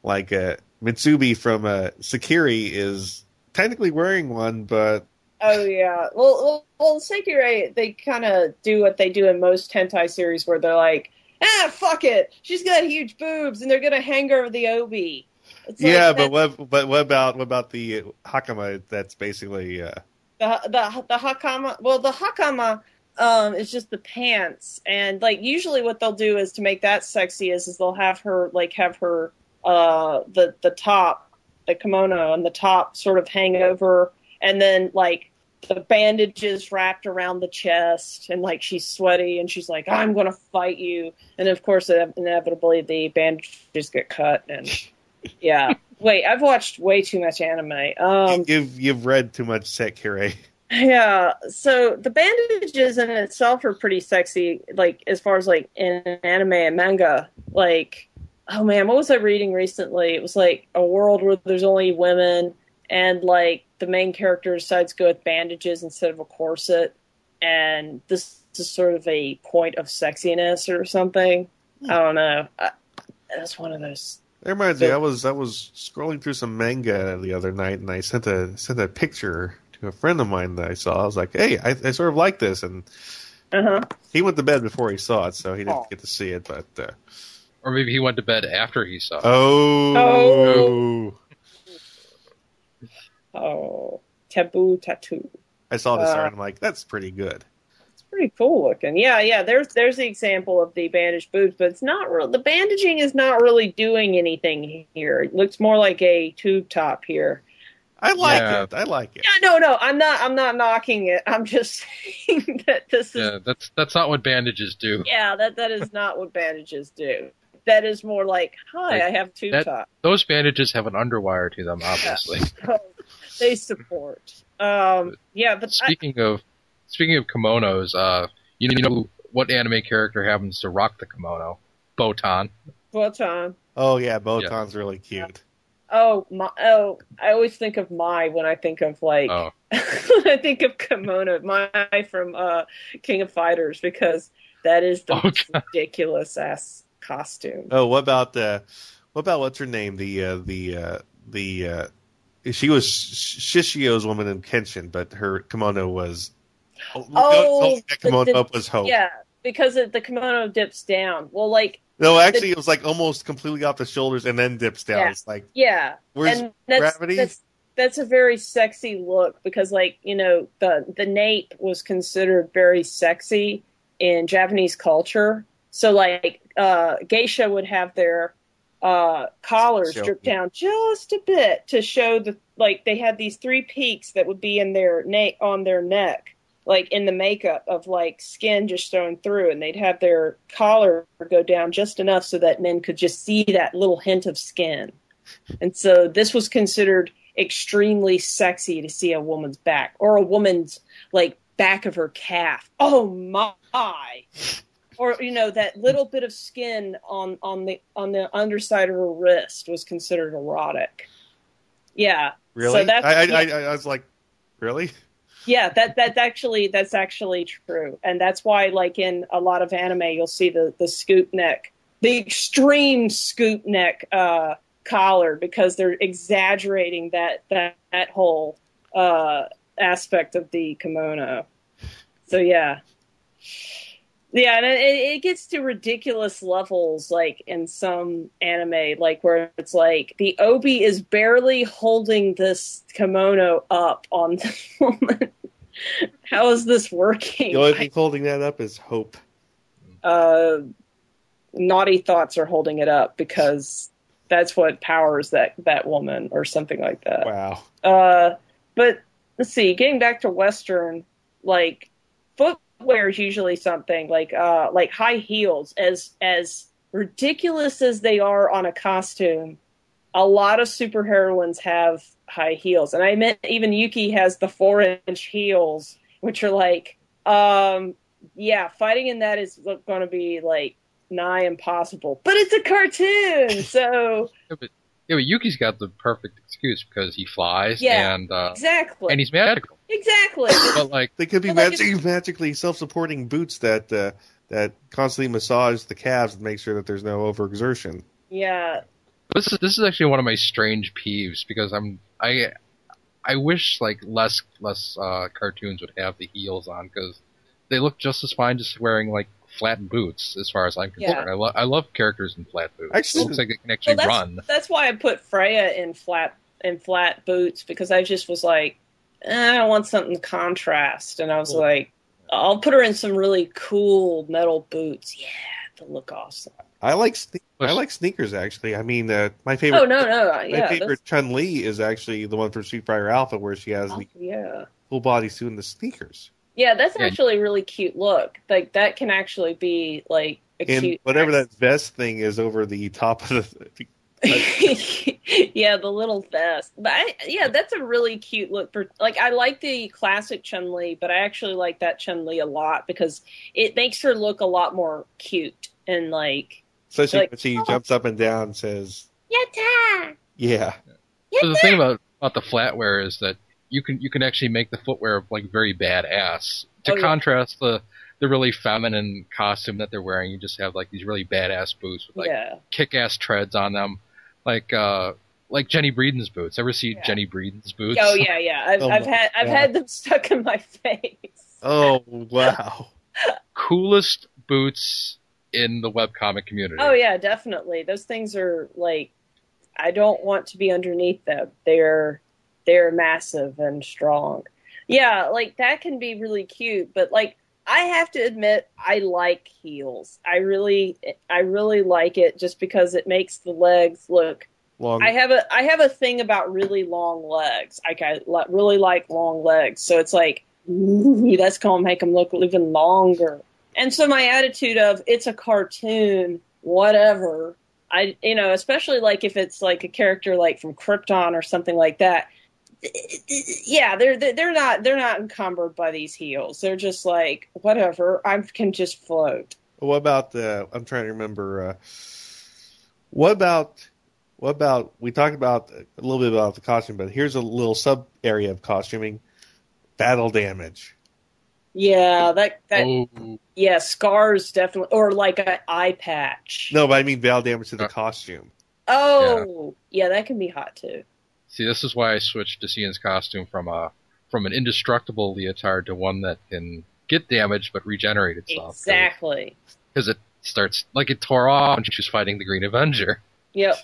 like uh, Musubi from uh, Sekirei is technically wearing one, but Oh yeah. Well, well, well Sekirei, they kind of do what they do in most hentai series, where they're like, ah, fuck it, she's got huge boobs, and they're gonna hang her over the obi. Like yeah, but what but what about what about the hakama? That's basically uh, the the the hakama. Well, the hakama um is just the pants, and like usually what they'll do is to make that sexy is is they'll have her like have her uh the the top the kimono and the top sort of hang over, and then like the bandages wrapped around the chest, and like she's sweaty, and she's like, "I'm gonna fight you," and of course, inevitably the bandages get cut, and yeah. Wait, I've watched way too much anime. Um, you've you've read too much Sekirei. Yeah, so the bandages in itself are pretty sexy, like as far as like in anime and manga. Like, oh man, what was I reading recently? It was like a world where there's only women, and like the main character decides to go with bandages instead of a corset, and this is sort of a point of sexiness or something. Hmm. I don't know. I, that's one of those. That reminds me, I was I was scrolling through some manga the other night, and I sent a sent a picture to a friend of mine that I saw. I was like, "Hey, I, I sort of like this," and Uh huh. he went to bed before he saw it, so he didn't Aw. get to see it. But uh, Or maybe he went to bed after he saw it. oh, Oh, taboo tattoo. I saw this Uh, art. I'm like, that's pretty good. It's pretty cool looking. Yeah, yeah. There's there's the example of the bandaged boobs, but it's not real. The bandaging is not really doing anything here. It looks more like a tube top here. I like Yeah. it. I like it. Yeah, no, no. I'm not. I'm not knocking it. I'm just saying that this is. Yeah, that's that's not what bandages do. Yeah, that that is not what bandages do. That is more like, hi, Like, I have two that- top. Those bandages have an underwire to them, obviously. Oh, they support. Um, yeah, but I, Speaking of speaking of kimonos, uh, you know what anime character happens to rock the kimono? Botan. Botan. Oh yeah, Botan's really cute. Oh, my, oh, I always think of Mai when I think of like Oh, when I think of kimono, Mai from uh, King of Fighters because that is the Oh, ridiculous ass costume. Oh, what about uh, what about what's her name? The uh, the uh, the uh, she was Shishio's woman in Kenshin, but her kimono was Oh, holding that the- kimono the- up was hope. Yeah, because it, the kimono dips down. Well, like No, actually, it was like almost completely off the shoulders and then dips down. Yeah. It's like yeah, where's and that's, gravity? That's, that's a very sexy look because, like, you know, the the nape was considered very sexy in Japanese culture. So, like, uh, geisha would have their uh, collars Show. drip down just a bit to show the like they had these three peaks that would be in their neck on their neck, like in the makeup of like skin just thrown through, and they'd have their collar go down just enough so that men could just see that little hint of skin. And so this was considered extremely sexy to see a woman's back or a woman's like back of her calf. Oh my. Or you know that little bit of skin on on the on the underside of her wrist was considered erotic. Yeah. really? So that's I, I. I, I was like, really? Yeah, that that's actually that's actually true, and that's why, like in a lot of anime, you'll see the the scoop neck, the extreme scoop neck uh, collar, because they're exaggerating that that that whole uh, aspect of the kimono. So yeah, yeah, and it, it gets to ridiculous levels, like in some anime, like where it's like the obi is barely holding this kimono up on the woman. How is this working? The only thing holding that up is hope. uh, naughty thoughts are holding it up because that's what powers that that woman or something like that. Wow. Uh, but let's see. Getting back to Western, like footwear is usually something like uh, like high heels. As as ridiculous as they are on a costume, a lot of superheroines have high heels, and I meant even Yuki has the four inch heels, which are like, um, yeah, fighting in that is going to be like nigh impossible. But it's a cartoon, so yeah, but, yeah, but Yuki's got the perfect excuse because he flies Yeah. and uh, exactly, and he's magical. exactly. But like, They could be Well, like magic, magically self-supporting boots that uh, that constantly massage the calves and make sure that there's no overexertion. yeah, this is this is actually one of my strange peeves because I'm I I wish like less less uh, cartoons would have the heels on because they look just as fine just wearing like flat boots as far as I'm Yeah. concerned. I, lo- I love characters in flat boots. Actually- it looks like they can Well, actually that's run. that's why I put Freya in flat in flat boots because I just was like, eh, I want something to contrast, and I was Cool. like, I'll put her in some really cool metal boots. Yeah, they'll look awesome. I like sne- I like sneakers actually. I mean, uh, my favorite Oh no, no, my yeah, favorite Chun Li is actually the one from Street Fighter Alpha where she has that's, the yeah, full body suit and the sneakers. Yeah. That's Yeah. actually a really cute look. Like that can actually be like a and cute whatever that vest thing is over the top of the. yeah, the little vest. But I, yeah, that's a really cute look for like I like the classic Chun Li, but I actually like that Chun Li a lot because it makes her look a lot more cute and like Especially Like, she oh. jumps up and down and says, Yatta! "Yeah, But the thing about about the flatware is that you can you can actually make the footwear like very badass. To Oh, yeah. contrast the the really feminine costume that they're wearing, you just have like these really badass boots with like yeah. kick-ass treads on them, like uh like Jennie Breeden's boots. Ever see Yeah. Jennie Breeden's boots? Oh yeah, yeah. I've Oh I've my had I've God. had them stuck in my face. oh wow." Coolest boots in the webcomic community. Oh yeah, definitely. Those things are like I don't want to be underneath them. They're they're massive and strong. Yeah, like that can be really cute, but like I have to admit, I like heels. I really, I really like it just because it makes the legs look. Long. I have a, I have a thing about really long legs. Like I really like long legs, so it's like, that's gonna make them look even longer. And so my attitude of it's a cartoon, whatever. I, you know, especially like if it's like a character like from Krypton or something like that. Yeah, they're they're they're not they're not encumbered by these heels. They're just like whatever. I can just float. What about the? I'm trying to remember. Uh, what about? What about? We talked about a little bit about the costume, but here's a little sub area of costuming: battle damage. Yeah, that that Oh, yeah, scars definitely, or like an eye patch. No, but I mean battle damage to the costume. Oh, yeah. that can be hot too. See, this is why I switched to Cian's costume from a from an indestructible leotard to one that can get damaged but regenerate itself. Exactly. Because it starts like it tore off when she was fighting the Green Avenger, Yep.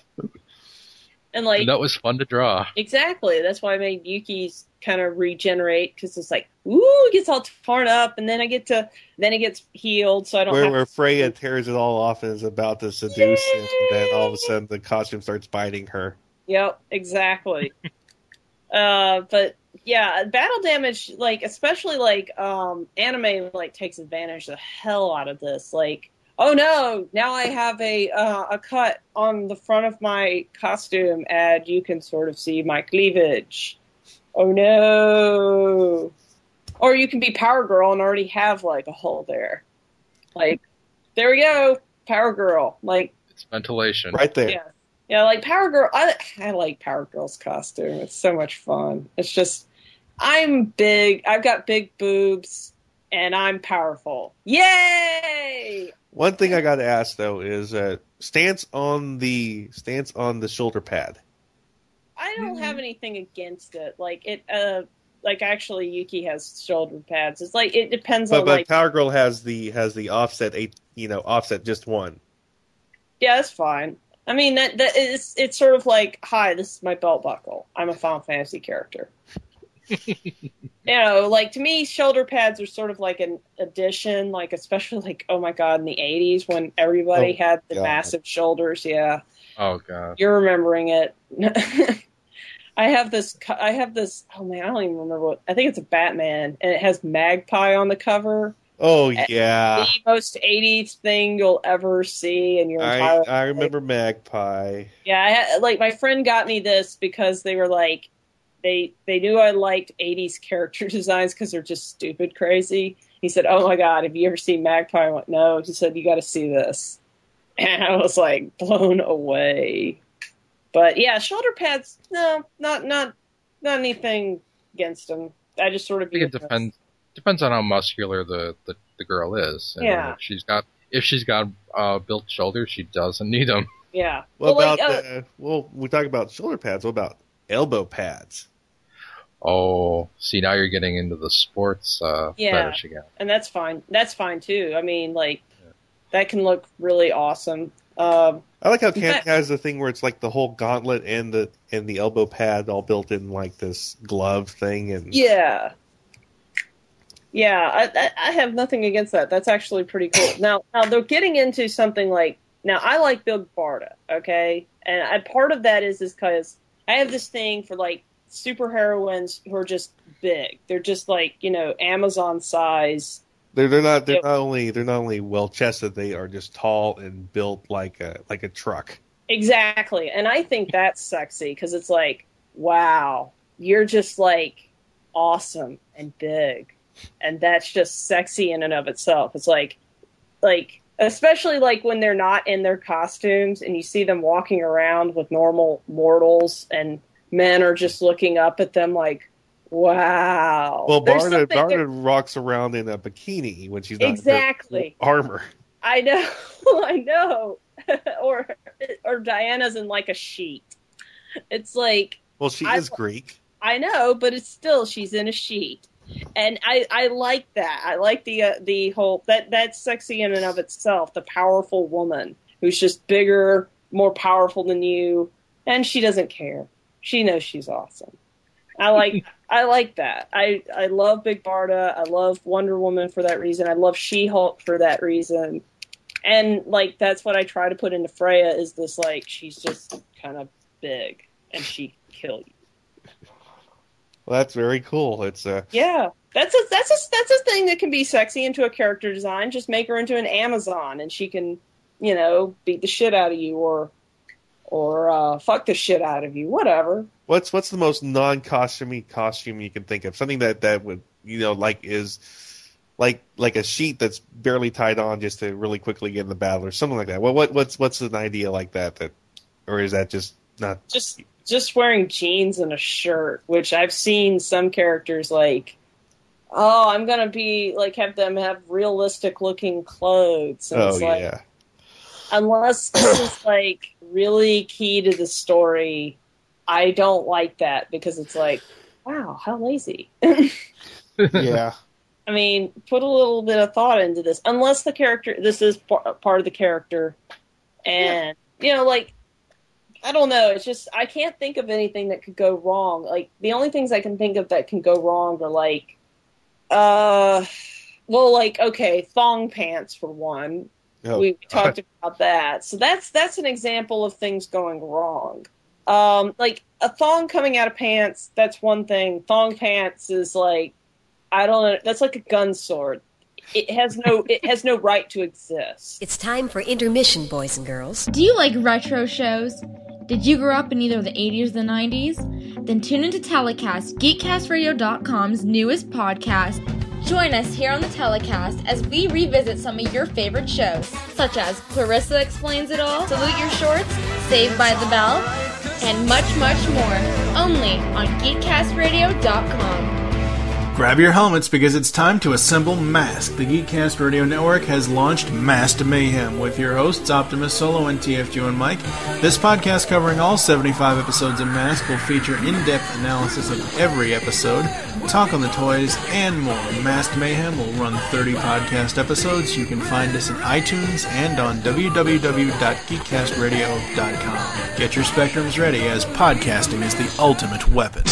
And like and that was fun to draw. exactly, that's why I made Yuki's kind of regenerate because it's like, ooh, it gets all torn up, and then I get to, then it gets healed, so I don't Where, have where Freya tears it all off and is about to seduce him, and then all of a sudden the costume starts biting her. Yep, exactly. uh, but yeah, battle damage, like especially like um, anime, like takes advantage the hell out of this. Like, oh no, now I have a uh, a cut on the front of my costume, and you can sort of see my cleavage. Oh no! Or you can be Power Girl and already have like a hole there. Like, there we go, Power Girl. Like, It's ventilation. Right there. yeah. Yeah, like Power Girl. I, I like Power Girl's costume. It's so much fun. It's just, I'm big. I've got big boobs, and I'm powerful. Yay! One thing I got to ask though is uh, stance on the stance on the shoulder pad. I don't have anything against it. Like it, uh, like actually, Yuki has shoulder pads. It's like it depends But, on but like. Power Girl has the has the offset eight, you know, offset just one. Yeah, that's fine. I mean that that is it's sort of like, hi, this is my belt buckle. I'm a Final Fantasy character. you know, like to me, shoulder pads are sort of like an addition, like especially like oh my god, in the '80s when everybody Oh, had the God. massive shoulders. Yeah, Oh god. you're remembering it. I have this. I have this. Oh man, I don't even remember what. I think it's a Batman, and it has Magpie on the cover. Oh yeah, the most '80s thing you'll ever see in your I entire. I remember Magpie. Yeah, I had, like my friend got me this because they were like, they they knew I liked '80s character designs because they're just stupid crazy. He said, "Oh my god, have you ever seen Magpie?" I went, "No." He said, "You got to see this," and I was like blown away. But yeah, shoulder pads, no, not not not anything against them. I just sort of I think it depends depends on how muscular the, the, the girl is. And Yeah. If she's got if she's got uh, built shoulders, she doesn't need them. Yeah. What Well, about like, uh, the? Well, we talk about shoulder pads. What about elbow pads? Oh, see now you're getting into the sports uh, Yeah. fetish again. and that's fine. That's fine too. I mean, like that can look really awesome. Um, I like how Ken But- has the thing where it's like the whole gauntlet and the and the elbow pad all built in like this glove thing and yeah, yeah. I, I, I have nothing against that. That's actually pretty cool. Now, now they're getting into something like now. I like Big Barda, okay, and I, part of that is is because I have this thing for like superheroines who are just big. They're just like you know Amazon size. they're they're not they're not only they're not only well chested they are just tall and built like a like a truck. Exactly. And I think that's sexy because it's like, wow, you're just like awesome and big. And that's just sexy in and of itself. It's like, like, especially like when they're not in their costumes and you see them walking around with normal mortals and men are just looking up at them like, wow. Well, Barda Barda rocks around in a bikini when she's not in her Exactly. armor. I know, I know. or or Diana's in like a sheet. It's like Well, she I- is Greek. I know, but it's still she's in a sheet, and I I like that. I like the uh, the whole that that's sexy in and of itself. The powerful woman who's just bigger, more powerful than you, and she doesn't care. She knows she's awesome. I like I like that. I I love Big Barda. I love Wonder Woman for that reason. I love She Hulk for that reason. And like that's what I try to put into Freya is this like she's just kind of big and she kill you. Well, that's very cool. It's uh, Yeah. That's a that's a that's a thing that can be sexy into a character design. Just make her into an Amazon and she can, you know, beat the shit out of you or or uh, fuck the shit out of you, whatever. what's what's the most non-costumey costume you can think of? Something that that would you know like is like like a sheet that's barely tied on just to really quickly get in the battle or something like that. Well, what what's what's an idea like that that, or is that just not? just just wearing jeans and a shirt, which I've seen some characters like, oh, I'm gonna be like have them have realistic looking clothes. And Oh it's like, yeah, unless this is like really key to the story, I don't like that because it's like, wow, how lazy. yeah. I mean, put a little bit of thought into this. Unless the character, this is par- part of the character, and you know, like I don't know. It's just I can't think of anything that could go wrong. Like the only things I can think of that can go wrong are like, uh, well, like okay, thong pants for one. Oh, we talked about that. So that's that's an example of things going wrong. Um, like a thong coming out of pants, that's one thing. Thong pants is like I don't know. That's like a gun sword. It has no it has no right to exist. It's time for intermission, boys and girls. Do you like retro shows? Did you grow up in either the 80s or the 90s? Then tune into Telecast, GeekCastRadio.com's newest podcast. Join us here on the Telecast as we revisit some of your favorite shows, such as Clarissa Explains It All, Salute Your Shorts, Saved by the Bell, and much, much more. Only on GeekCastRadio.com. Grab your helmets because it's time to assemble Mask. The Geekcast Radio Network has launched Masked Mayhem with your hosts Optimus Solo and TFG and Mike. This podcast covering all 75 episodes of Mask will feature in-depth analysis of every episode, talk on the toys, and more. Masked Mayhem will run 30 podcast episodes. You can find us in iTunes and on www.geekcastradio.com. Get your spectrums ready as podcasting is the ultimate weapon.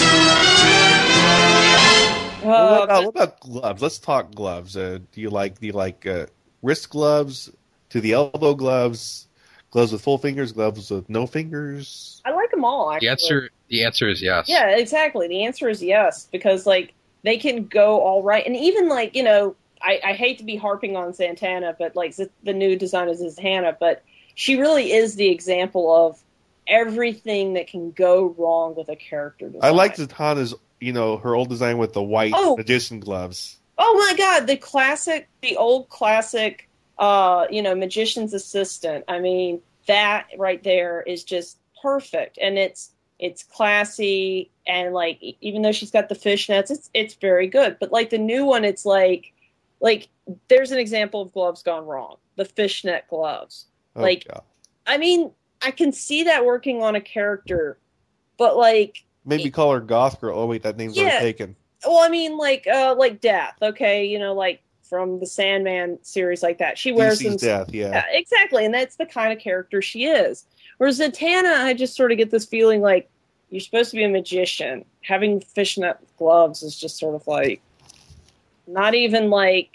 Well, what, Uh, about, what about gloves? Let's talk gloves. Uh, do you like do you like uh, wrist gloves to the elbow gloves, gloves with full fingers, gloves with no fingers? I like them all. Actually. The answer, the answer is yes. Yeah, exactly. The answer is yes because like they can go all right, and even like you know, I, I hate to be harping on Zatanna, but like the, the new design is Zatanna, but she really is the example of everything that can go wrong with a character design. I like Zatanna's, you know, her old design with the white Oh. magician gloves. Oh my god, the classic, the old classic, uh, you know, magician's assistant. I mean, that right there is just perfect, and it's it's classy, and like even though she's got the fishnets, it's it's very good. But like the new one, it's like like there's an example of gloves gone wrong. The fishnet gloves. Oh, Like- God. I mean, I can see that working on a character, but like maybe call her Goth Girl. Oh wait, that name's Yeah. taken. well i mean like uh like death okay you know like from the sandman series like that she wears DC's them death. Yeah. Yeah, exactly and that's the kind of character she is whereas zatanna i just sort of get this feeling like you're supposed to be a magician having fishnet gloves is just sort of like not even like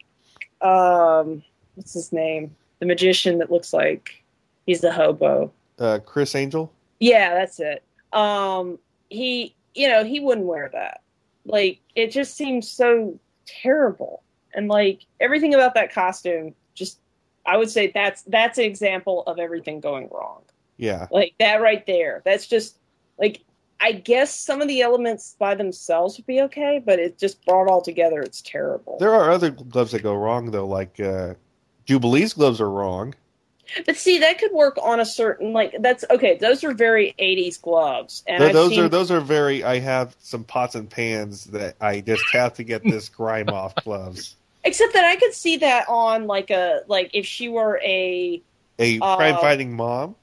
um what's his name the magician that looks like he's the hobo Uh, Criss Angel. yeah, that's it. Um, he, you know, he wouldn't wear that. Like, it just seems so terrible, and like everything about that costume, just I would say that's that's an example of everything going wrong. Yeah. Like that right there. That's just like I guess some of the elements by themselves would be okay, but it just brought all together. It's terrible. There are other gloves that go wrong though, like uh, Jubilee's gloves are wrong. But see, that could work on a certain like that's okay. Those are very '80s gloves, and Th- those seen are those are very. I have some pots and pans that I just have to get this grime off gloves. Except that I could see that on like a like if she were a A Uh, crime fighting mom.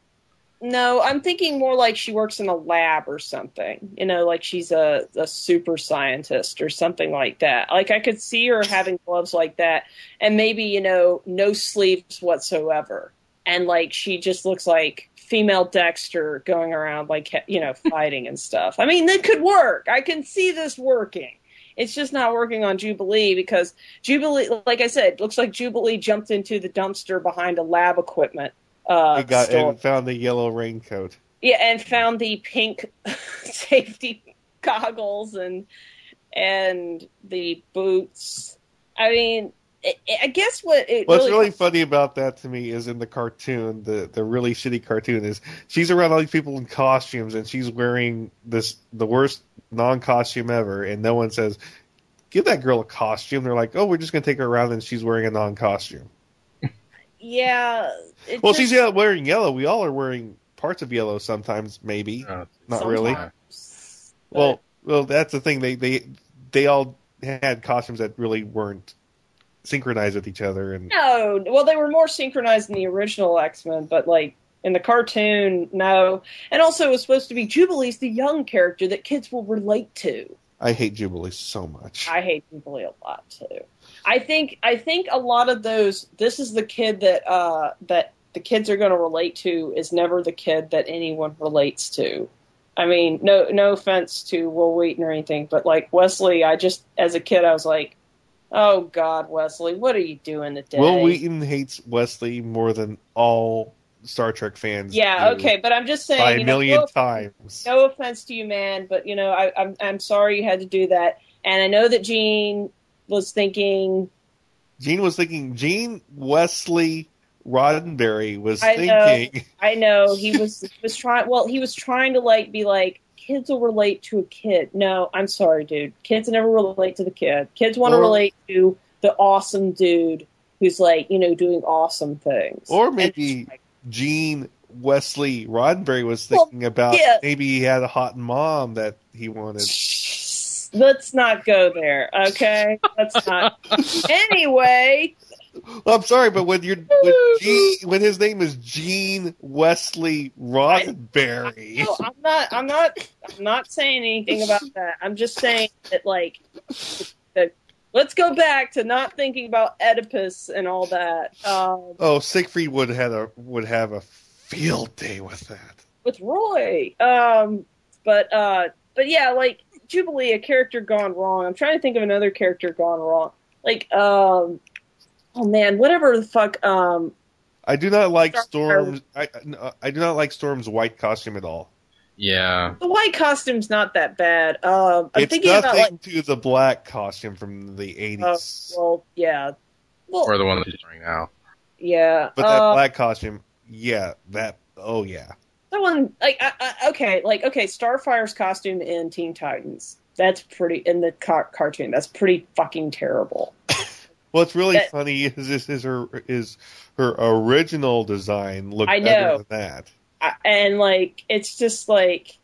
no, I'm thinking more like she works in a lab or something. You know, like she's a, a super scientist or something like that. Like I could see her having gloves like that and maybe, you know, no sleeves whatsoever. And like she just looks like female Dexter going around like you know fighting and stuff. I mean, that could work. I can see this working. It's just not working on Jubilee because Jubilee, like I said, looks like Jubilee jumped into the dumpster behind a lab equipment. Uh, I got store. and found the yellow raincoat. Yeah, and found the pink safety goggles and and the boots. I mean, I I guess what it What's really, really funny about that to me is in the cartoon, the the really shitty cartoon is she's around all these people in costumes and she's wearing this the worst non costume ever, and no one says, "Give that girl a costume." They're like, "Oh, we're just gonna take her around and she's wearing a non costume." yeah. Well, just- she's yeah, wearing yellow. We all are wearing parts of yellow sometimes, maybe Uh, not really. sometimes, Well, well, that's the thing. They they they all had costumes that really weren't synchronized with each other, and No, well, they were more synchronized in the original X Men, but like in the cartoon, no. And also, it was supposed to be Jubilee's the young character that kids will relate to. I hate Jubilee so much. I hate Jubilee a lot too. I think I think a lot of those. This is the kid that uh, that the kids are going to relate to is never the kid that anyone relates to. I mean, no no offense to Wil Wheaton or anything, but like Wesley, I just as a kid I was like, oh God, Wesley, what are you doing today? Wil Wheaton hates Wesley more than all Star Trek fans. Yeah, okay, but I'm just saying, by a know, million no, times. no offense to you, man, but you know, I, I'm I'm sorry you had to do that, and I know that Gene was thinking, Gene was thinking. Gene Wesley Roddenberry was I know. I know he was was trying. Well, he was trying to like be like kids will relate to a kid. No, I'm sorry, dude. Kids never relate to the kid. Kids want to relate to the awesome dude who's like you know doing awesome things. Or maybe like, Gene Wesley Roddenberry was Well, thinking about yeah. maybe he had a hot mom that he wanted. Let's not go there, okay? Let's not. anyway, Well, I'm sorry, but when you're when, Gene, when his name is Gene Wesley Roddenberry, No, I'm not. I'm not. I'm not saying anything about that. I'm just saying that, like. Let's go back to not thinking about Oedipus and all that um, oh, Siegfried would have a would have a field day with that. with Roy. Um, but uh, but yeah, like Jubilee, a character gone wrong. I'm trying to think of another character gone wrong. Like, um, oh man, whatever the fuck. Um, I do not like Star- Storm's. I I- I do not like Storm's white costume at all. Yeah. the white costume's not that bad. Um, I'm it's thinking nothing about like, to the black costume from the uh, '80s. well, yeah. Well, Or the one that he's wearing now. yeah. but that uh, black costume, yeah, that oh yeah. That one, like, I, I, okay, like, okay, Starfire's costume in Teen Titans. That's pretty in the car- cartoon. That's pretty fucking terrible. What's really That- funny is this is her is her original design looked I know. better than that. I, and like, it's just like,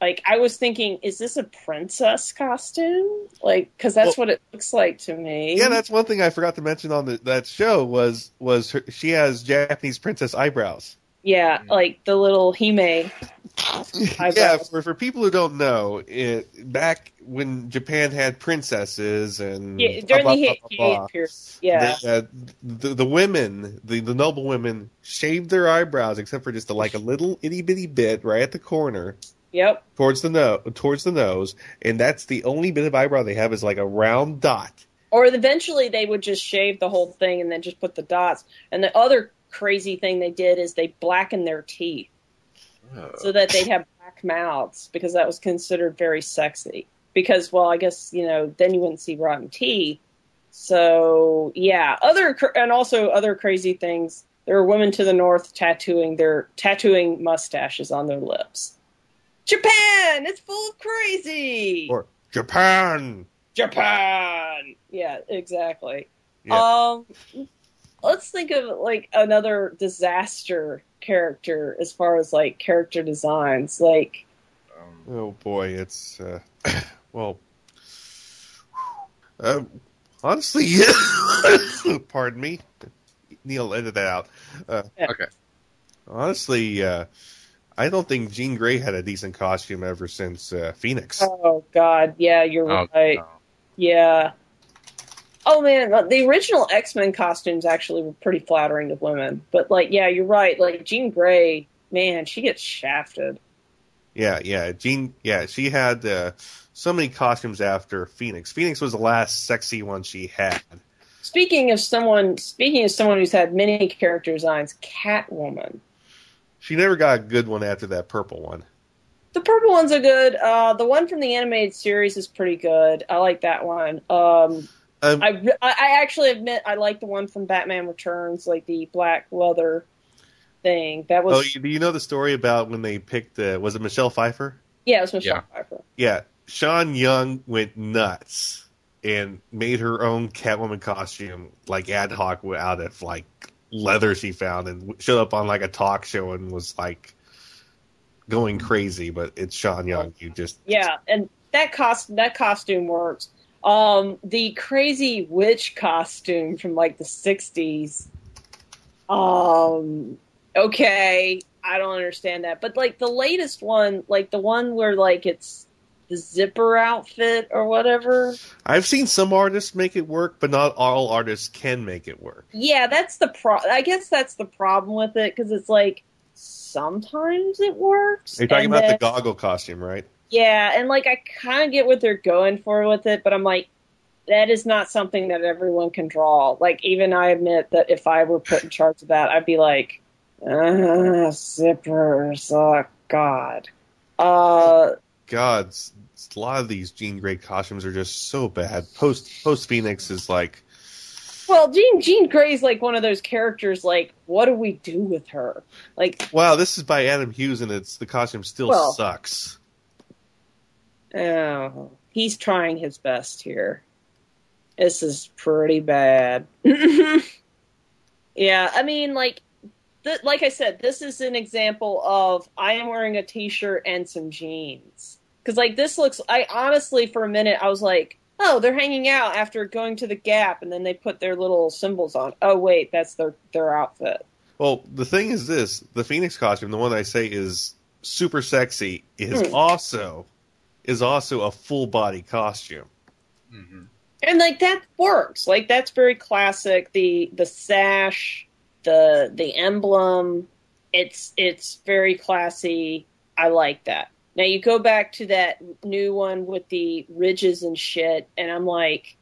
like I was thinking, is this a princess costume? Like, because that's what it looks like to me. Yeah, that's one thing I forgot to mention on the, that show was was her, she has Japanese princess eyebrows. yeah, mm. like the little Hime. yeah, for for people who don't know, it back when Japan had princesses and Yeah, during blah, the blah, blah, blah, blah, period. Yeah, the, uh, the the women, the the noble women, shaved their eyebrows except for just a, like a little itty bitty bit right at the corner yep. towards the no towards the nose, and that's the only bit of eyebrow they have is like a round dot. Or eventually they would just shave the whole thing and then just put the dots. And the other crazy thing they did is they blackened their teeth so that they'd have black mouths because that was considered very sexy. Because, well, I guess you know then you wouldn't see rotten teeth. So yeah, other and also other crazy things. There are women to the north tattooing their tattooing mustaches on their lips. Japan, it's full of crazy. Or Japan. Japan. Yeah, exactly. Yeah. Um, let's think of like another disaster character as far as like character designs. Like, Um, Oh boy, it's uh, well. Uh, honestly, pardon me, Neil, edit that out. Uh, okay. honestly, uh, I don't think Jean Grey had a decent costume ever since uh, Phoenix. oh god, yeah, you're Oh, right. no. Yeah. Oh man, the original X Men costumes actually were pretty flattering to women. But like, yeah, you're right. Like Jean Grey man, she gets shafted. Yeah, yeah. Jean, yeah, she had uh, so many costumes after Phoenix. Phoenix was the last sexy one she had. Speaking of someone, speaking of someone who's had many character designs, Catwoman. She never got a good one after that purple one. The purple ones are good. Uh, the one from the animated series is pretty good. I like that one. Um, Um, I, I I actually admit I like the one from Batman Returns, like the black leather thing. That was oh, you, do you know the story about when they picked? Uh, was it Michelle Pfeiffer? yeah, it was Michelle Pfeiffer. Yeah, Sean Young went nuts and made her own Catwoman costume, like ad hoc, out of like leather she found, and showed up on like a talk show and was like going crazy. But it's Sean Young. You just Yeah, and that cost that costume works. Um, the crazy witch costume from like the '60s. Um, okay, I don't understand that, but like the latest one, like the one where like it's the zipper outfit or whatever. I've seen some artists make it work, but not all artists can make it work. Yeah, that's the pro. I guess that's the problem with it because it's like sometimes it works. You're talking about then- the goggle costume, right? Yeah, and like I kind of get what they're going for with it, but I'm like, that is not something that everyone can draw. Like even I admit that if I were put in charge of that, I'd be like, uh, zippers, oh god. Uh, God, a lot of these Jean Grey costumes are just so bad. Post Post Phoenix is like, well, Jean Jean Grey's like one of those characters. Like, what do we do with her? Like, wow, this is by Adam Hughes, and it's the costume still Well- sucks. Oh, he's trying his best here. This is pretty bad. yeah, I mean, like, th- like I said, this is an example of I am wearing a t-shirt and some jeans. Because like this looks, I honestly for a minute I was like, oh, they're hanging out after going to the Gap, and then they put their little symbols on. Oh wait, that's their their outfit. Well, the thing is this: the Phoenix costume, the one I say is super sexy, is Hmm. also is also a full body costume. hmm and like that works. Like that's very classic. The the sash the the emblem it's it's very classy. I like that. Now you go back to that new one with the ridges and shit and i'm like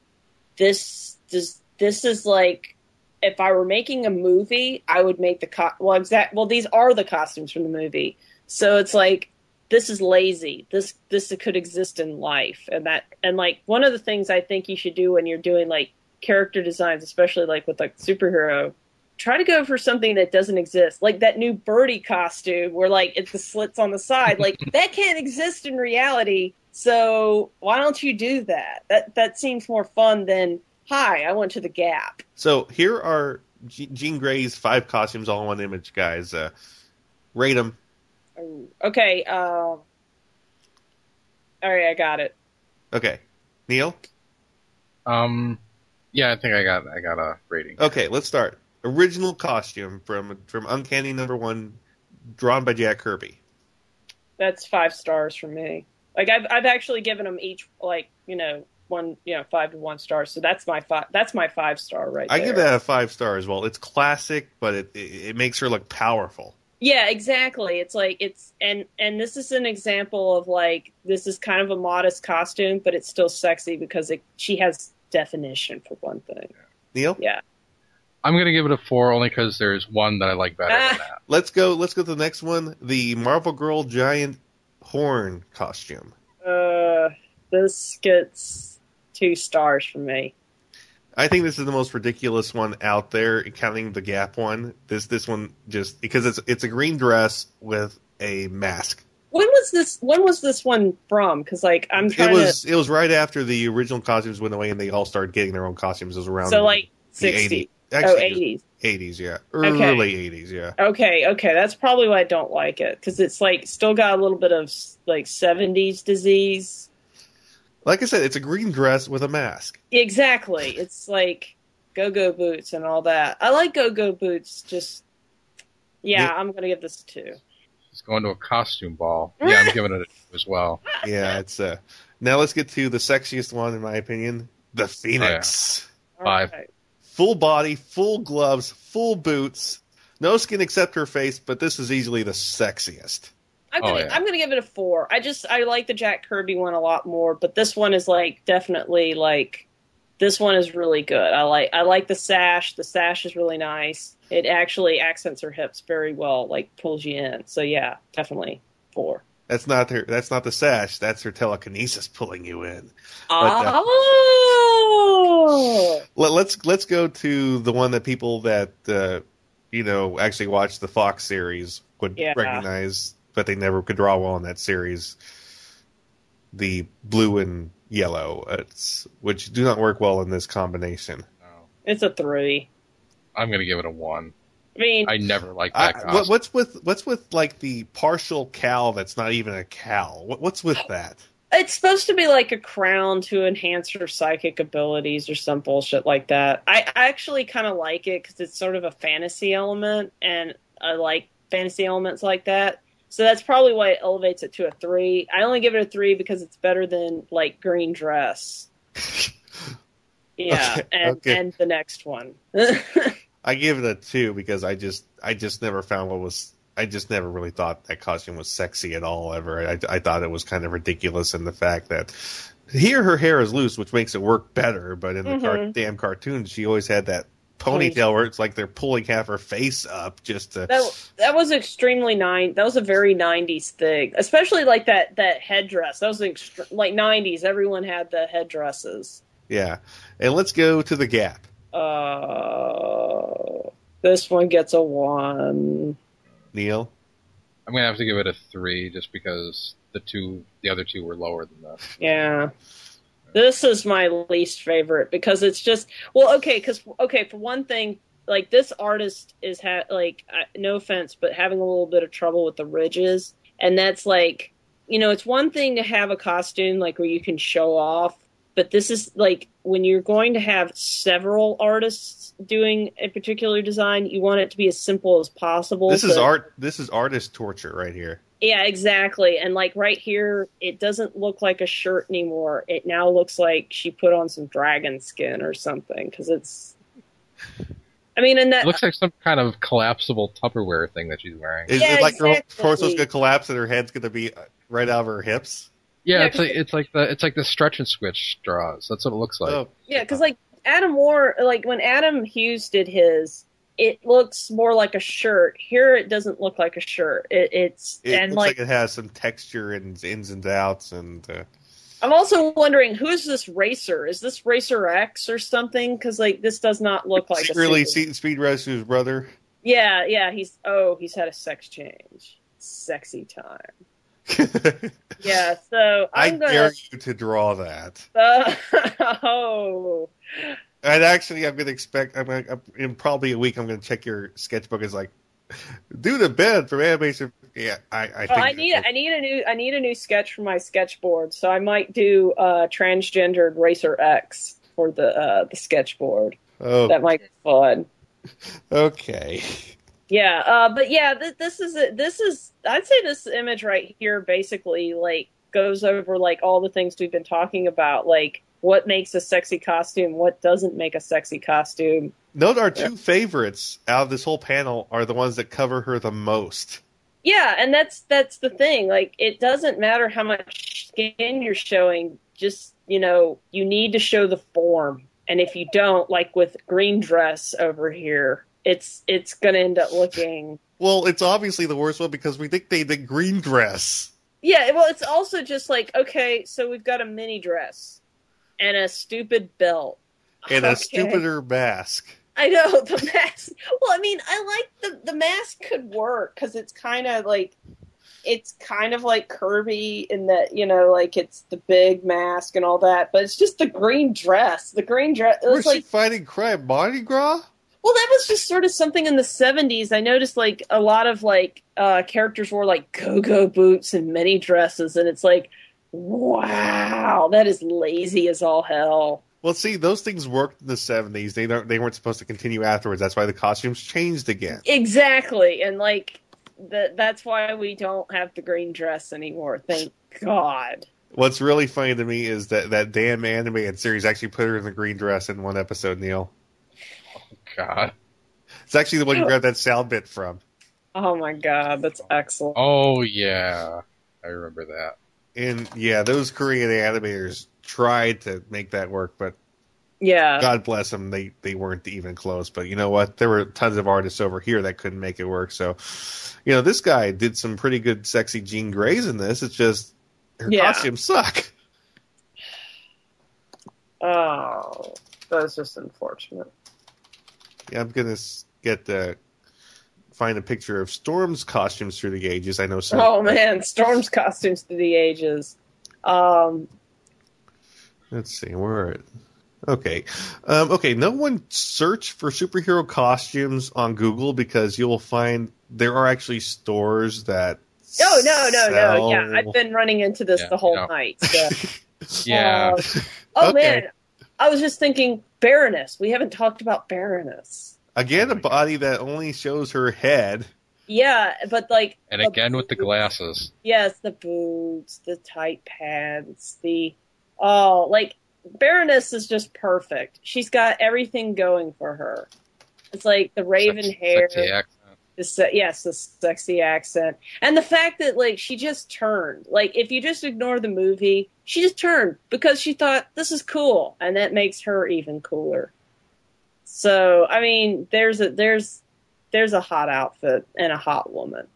this this this is like if i were making a movie i would make the co- well exact well these are the costumes from the movie. So it's like this is lazy. This this could exist in life, and that and like one of the things I think you should do when you're doing like character designs, especially like with like superhero, try to go for something that doesn't exist, like that new Birdy costume where like it's the slits on the side, like that can't exist in reality. So why don't you do that? That that seems more fun than hi, I went to the Gap. So here are Je- Jean Grey's five costumes all in one image, guys. Uh, rate them. Oh, Okay, uh, all right, I got it. Okay, Neil. Um, yeah, I think I got I got a rating. Okay, let's start. Original costume from from Uncanny Number One, drawn by Jack Kirby. that's five stars for me. Like I've I've actually given them each like you know one you know five to one star. So that's my five. That's my five star right I there. give that a five star as well. It's classic, but it, it it makes her look powerful. Yeah, exactly. It's like it's and and this is an example of like this is kind of a modest costume, but it's still sexy because it, she has definition for one thing. Neil, Yeah. I'm gonna give it a four only because there's one that I like better Ah. than that. let's go. Let's go to the next one. The Marvel Girl giant horn costume. Uh, this gets two stars for me. I think this is the most ridiculous one out there, counting the Gap one. This this one just because it's it's a green dress with a mask. When was this? When was this one from? Because like I'm It trying was to. it was right after the original costumes went away and they all started getting their own costumes. It was around So like 60. 80s. Oh, 80s. 80s, yeah, Okay. early 80s, yeah. Okay, okay, that's probably why I don't like it because it's like still got a little bit of like '70s disease. Like I said, it's a green dress with a mask. Exactly, it's like go-go boots and all that. I like go-go boots. Just yeah, Yeah. I'm gonna give this a two. He's going to a costume ball. Yeah, I'm giving it a two as well. Yeah, it's uh. Now let's get to the sexiest one, in my opinion, the Phoenix. Five. Alright. Full body, full gloves, full boots, no skin except her face, but this is easily the sexiest. I'm Oh, gonna yeah. I'm gonna give it a four. I just I like the Jack Kirby one a lot more, but this one is like definitely like this one is really good. I like I like the sash. The sash is really nice. It actually accents her hips very well, like pulls you in. So yeah, definitely four. That's not her. That's not the sash. That's her telekinesis pulling you in. But, uh, Oh, Let, let's let's go to the one that people that uh, you know actually watch the Fox series would Yeah. recognize, but they never could draw well in that series. The blue and yellow, it's, which do not work well in this combination. No. it's a three. I'm gonna give it a one. I mean, I never liked I, that what, what's with what's with like the partial cowl that's not even a cowl? What, what's with that? It's supposed to be like a crown to enhance her psychic abilities or some bullshit like that. I, I actually kind of like it because it's sort of a fantasy element, and I like fantasy elements like that. So that's probably why it elevates it to a three. I only give it a three because it's better than like Green Dress. Yeah, Okay, and okay. and the next one. I give it a two because I just I just never found what was I just never really thought that costume was sexy at all ever. I, I thought it was kind of ridiculous in the fact that here her hair is loose, which makes it work better. But in the car, Mhm. damn cartoons, she always had that ponytail where it's like they're pulling half her face up just to. that that was extremely nine. That was a very '90s thing, especially like that that headdress. That was ext- like '90s. Everyone had the headdresses. Yeah, and let's go to the Gap. Uh, this one gets a one. Neil, I'm gonna have to give it a three just because the two, the other two were lower than that. Yeah. This is my least favorite because it's just well, okay, because okay, for one thing, like this artist is ha- like uh, no offense, but having a little bit of trouble with the ridges, and that's like you know, it's one thing to have a costume like where you can show off, but this is like when you're going to have several artists doing a particular design, you want it to be as simple as possible. this is art. This is artist torture right here. Yeah, exactly. And like right here, it doesn't look like a shirt anymore. It now looks like she put on some dragon skin or something because it's. I mean, and that It looks like some kind of collapsible Tupperware thing that she's wearing. Is Yeah, it like her torso's gonna collapse and her head's gonna be uh, right out of her hips? Yeah, Yeah, it's like it's like the it's like the stretch and switch straws. That's what it looks like. oh, yeah, because like Adam Moore, like when Adam Hughes did his, it looks more like a shirt. Here, it doesn't look like a shirt. It, it's it and like like, it has some texture and ins and outs and. Uh, I'm also wondering who's this racer? Is this Racer X or something? Because like this does not look like a really, single- Speed, Speed Racer's brother. Yeah, yeah, he's oh, he's had a sex change. Sexy time. Yeah, so I I'm gonna dare you to draw that. uh, oh And actually, I'm going to expect. I'm gonna, in probably a week. I'm going to check your sketchbook. Is like, do the bed from animation. Yeah, I. I, think I need I need a new I need a new sketch for my sketchboard, so I might do uh transgendered Racer X for the uh the sketchboard. Oh, That might be fun. okay. Yeah, uh, but yeah, th- this is it. This is I'd say this image right here basically like goes over like all the things we've been talking about, like what makes a sexy costume, what doesn't make a sexy costume. Note our two favorites out of this whole panel are the ones that cover her the most. Yeah, and that's that's the thing. Like it doesn't matter how much skin you're showing, just, you know, you need to show the form. And if you don't, like with green dress over here, it's it's going to end up looking Well, it's obviously the worst one because we think they did green dress. Yeah, well, it's also just like okay, so we've got a mini dress and a stupid belt And a stupider mask. I know the mask. Well, I mean, I like the the mask could work because it's kind of like it's kind of like Kirby in that you know, like it's the big mask and all that, but it's just the green dress. The green dress. It Where's was like she fighting crime? Mardi Gras? Well, that was just sort of something in the 70s. I noticed like a lot of like uh characters wore like go-go boots and mini dresses and it's like wow, that is lazy as all hell. Well, see, those things worked in the seventies. They don't. They weren't supposed to continue afterwards. That's why the costumes changed again. Exactly. And like that that's why we don't have the green dress anymore. Thank God. What's really funny to me is that that damn animated series actually put her in the green dress in one episode. Neil, Oh God. It's actually the one you oh. grabbed that sound bit from. Oh my god, that's excellent. Oh yeah, I remember that. And yeah, those Korean animators tried to make that work, but Yeah. God bless them, they they weren't even close. But you know what? There were tons of artists over here that couldn't make it work. So, you know, this guy did some pretty good, sexy Jean Greys in this. It's just her Yeah. costumes suck. Oh, that's just unfortunate. Yeah, I'm gonna get the find a picture of Storm's costumes through the ages. I know some. Oh man, Storm's costumes through the ages. Um, Let's see, where are it? Okay. Um, okay, no one search for superhero costumes on Google because you'll find there are actually stores that. oh no, no, no. sell- Yeah, I've been running into this Yeah, the whole no. night. so- Yeah, Uh, oh Okay. man, I was just thinking Baroness. We haven't talked about Baroness. Again, a oh body that only shows her head. Yeah, but like and the again with the glasses. Yes, the boots, the tight pants, the oh, like Baroness is just perfect. She's got everything going for her. It's like the raven Sex- hair, sexy accent. the se- yes, the sexy accent, and the fact that like she just turned. Like if you just ignore the movie, she just turned because she thought this is cool, and that makes her even cooler. So I mean, there's a there's there's a hot outfit and a hot woman.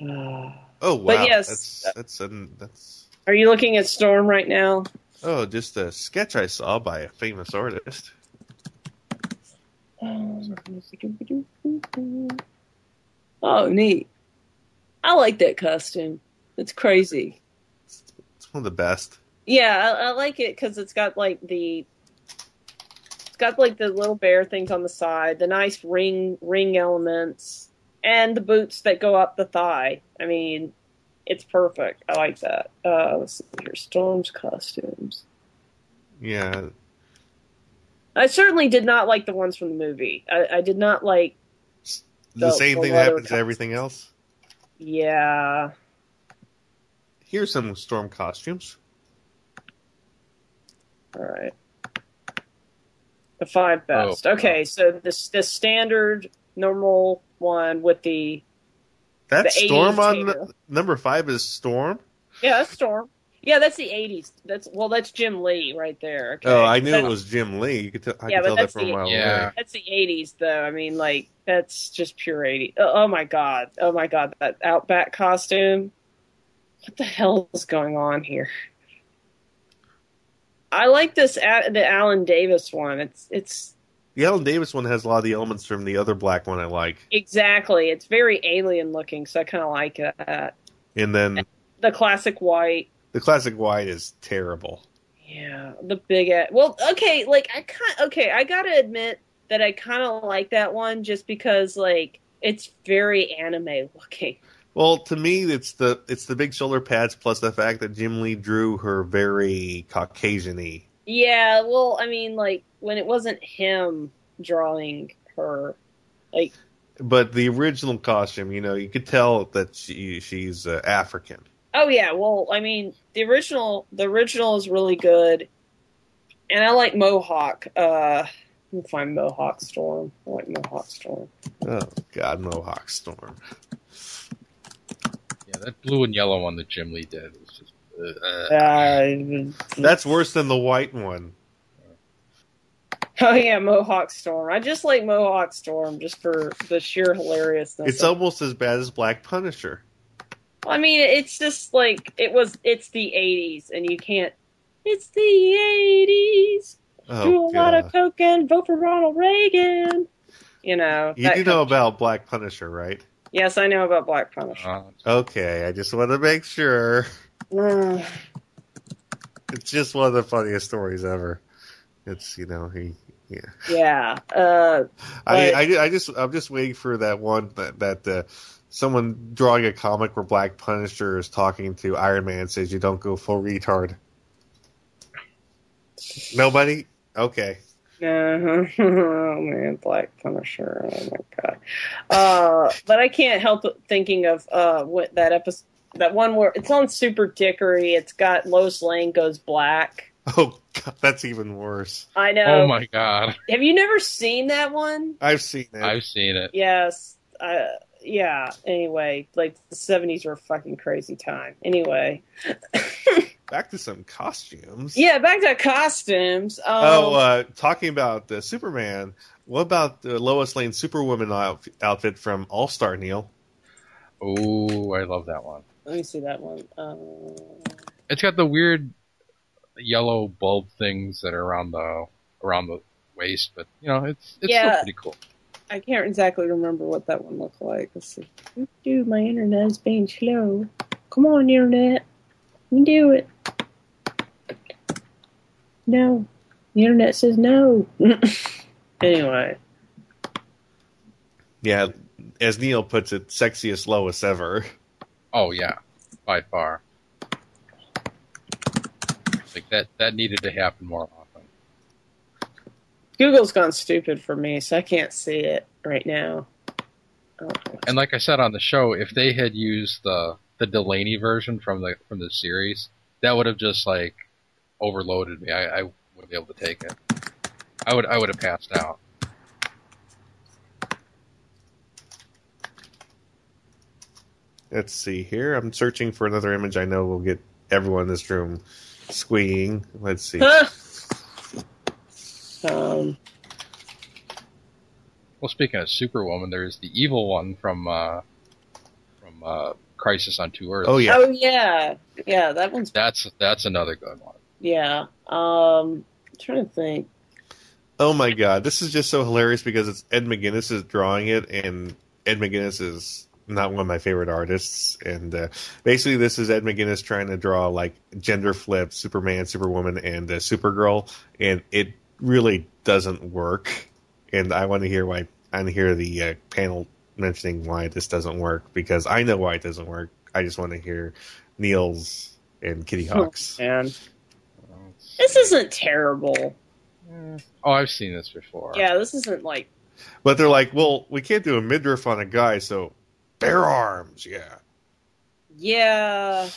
Uh, oh wow, But yes. that's that's an, that's Are you looking at Storm right now? oh just a sketch I saw by a famous artist. Oh, neat. I like that costume. It's crazy. It's one of the best. Yeah, I, I like it because it's got like the it's got like the little bear things on the side, the nice ring ring elements, and the boots that go up the thigh. I mean, it's perfect. I like that. Uh, let's see here, Storm's costumes. Yeah, I certainly did not like the ones from the movie. I, I did not like. the The- same the thing leather happens to everything else. Yeah, Here's some storm costumes. All right. The five oh, best. Oh, okay, so this the standard normal one with the that The Storm 80s on hater. n- number five is Storm. yeah, that's Storm. Yeah, that's the eighties. That's well, that's Jim Lee right there. Okay. Oh, I knew That- it was Jim Lee. You could tell, I Yeah, could but tell that that's from a the- mile Yeah. away. That's the eighties, though. I mean, like that's just pure eighty. Oh, oh my god! Oh my god! That Outback costume. What the hell is going on here? I like this at the Alan Davis one. It's it's The Alan Davis one has a lot of the elements from the other black one I like, exactly. It's very alien looking, so I kind of like that. and then The classic white. the classic white is terrible. Yeah, the big. a- Well, okay, like I kind. Okay, I gotta admit that I kind of like that one just because like it's very anime looking. Well, to me, it's the it's the big shoulder pads plus the fact that Jim Lee drew her very Caucasian-y. Yeah, well, I mean, like when it wasn't him drawing her, like But the original costume, you know, you could tell that she she's uh, African. oh yeah, well, I mean, the original, the original is really good, and I like Mohawk. Uh, let me find Mohawk Storm. I like Mohawk Storm. Oh God, Mohawk Storm. Yeah, that blue and yellow one that Jim Lee did was just. Uh, Uh, That's worse than the white one. oh yeah, Mohawk Storm. I just like Mohawk Storm just for the sheer hilariousness. It's almost as bad as Black Punisher. I mean, it's just like it was. It's the '80s, and you can't. It's the '80s. Do Oh a lot of God. coke and vote for Ronald Reagan. You know. You do know of- about Black Punisher, right? Yes, I know about Black Punisher. uh, Okay, I just want to make sure. It's just one of the funniest stories ever. It's you know he yeah. yeah. Uh, I, I I just I'm just waiting for that one that that uh, someone drawing a comic where Black Punisher is talking to Iron Man says you don't go full retard. Nobody. Okay. Uh-huh. oh man, Black Punisher. Oh my god. Uh, but I can't help thinking of uh what that episode, that one where it's on Super Dickery. It's got Lois Lane goes black. Oh god, that's even worse. I know. Oh my god, Have you never seen that one? I've seen it. I've seen it. Yes. Uh, yeah. Anyway, like the seventies were a fucking crazy time. Anyway. Back to some costumes. yeah. Back to costumes. Um, Oh, uh, talking about the Superman. What about the Lois Lane Superwoman outf- outfit from All Star Neil? Oh, I love that one. let me see that one. Um, It's got the weird yellow bulb things that are around the around the waist, but you know, it's it's Yeah. still pretty cool. I can't exactly remember what that one looked like. Let's see. Dude, my internet is being slow. Come on, internet. You can do it. No. The internet says no. anyway. Yeah, as Neil puts it, sexiest Lois ever. Oh yeah, by far. Like that that needed to happen more often. Google's gone stupid for me, so I can't see it right now. Oh, And like I said on the show, if they had used the the Delany version from the from the series, that would have just like overloaded me. I, I wouldn't be able to take it. I would I would have passed out. Let's see here. I'm searching for another image I know will get everyone in this room squeeing. Let's see. Um, Well, speaking of Superwoman, there's the evil one from uh, from uh, Crisis on Two Earths. Oh yeah. oh yeah, yeah, that one's that's that's another good one. yeah. Um, I'm trying to think. Oh my god, this is just so hilarious because it's Ed McGuinness is drawing it, and Ed McGuinness is not one of my favorite artists. And uh, basically, this is Ed McGuinness trying to draw like gender flipped Superman, Superwoman, and uh, Supergirl, and it really doesn't work. And I want to hear why. I want to hear the uh, panel mentioning why this doesn't work because I know why it doesn't work. I just want to hear Neil's and Kitty Hawk's. And this isn't terrible. Oh, I've seen this before. Yeah, this isn't like But they're like, well, we can't do a midriff on a guy, so bare arms, yeah. Yeah,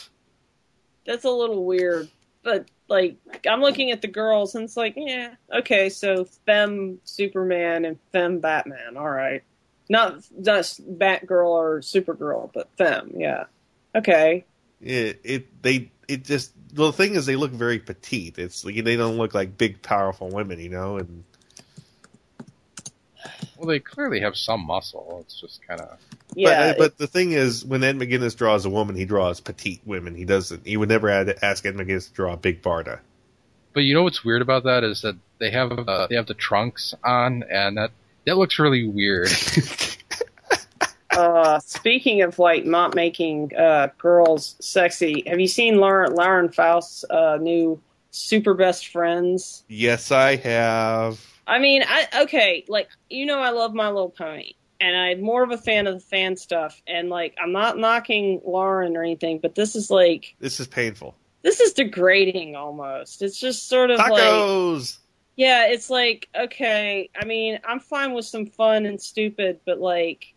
that's a little weird. But like, I'm looking at the girls, and it's like, yeah, okay, so femme Superman and femme Batman. All right, not not Batgirl or Supergirl, but femme. Yeah, okay. It, it they it just the thing is they look very petite. It's like they don't look like big powerful women, you know. And Well, they clearly have some muscle. It's just kind of Yeah, but, but the thing is, when Ed McGuinness draws a woman, he draws petite women. He doesn't. He would never ask Ed McGuinness to draw a big Barda. But you know what's weird about that is that they have uh, they have the trunks on, and that that looks really weird. uh, speaking of like not making uh, girls sexy, have you seen Lauren Lauren Faust's uh, new Super Best Friends? yes, I have. I mean, I okay, like you know, I love My Little Pony, and I'm more of a fan of the fan stuff. And like, I'm not knocking Lauren or anything, but this is like This is painful. this is degrading almost. It's just sort of like Tacos. yeah, it's like okay. I mean, I'm fine with some fun and stupid, but like,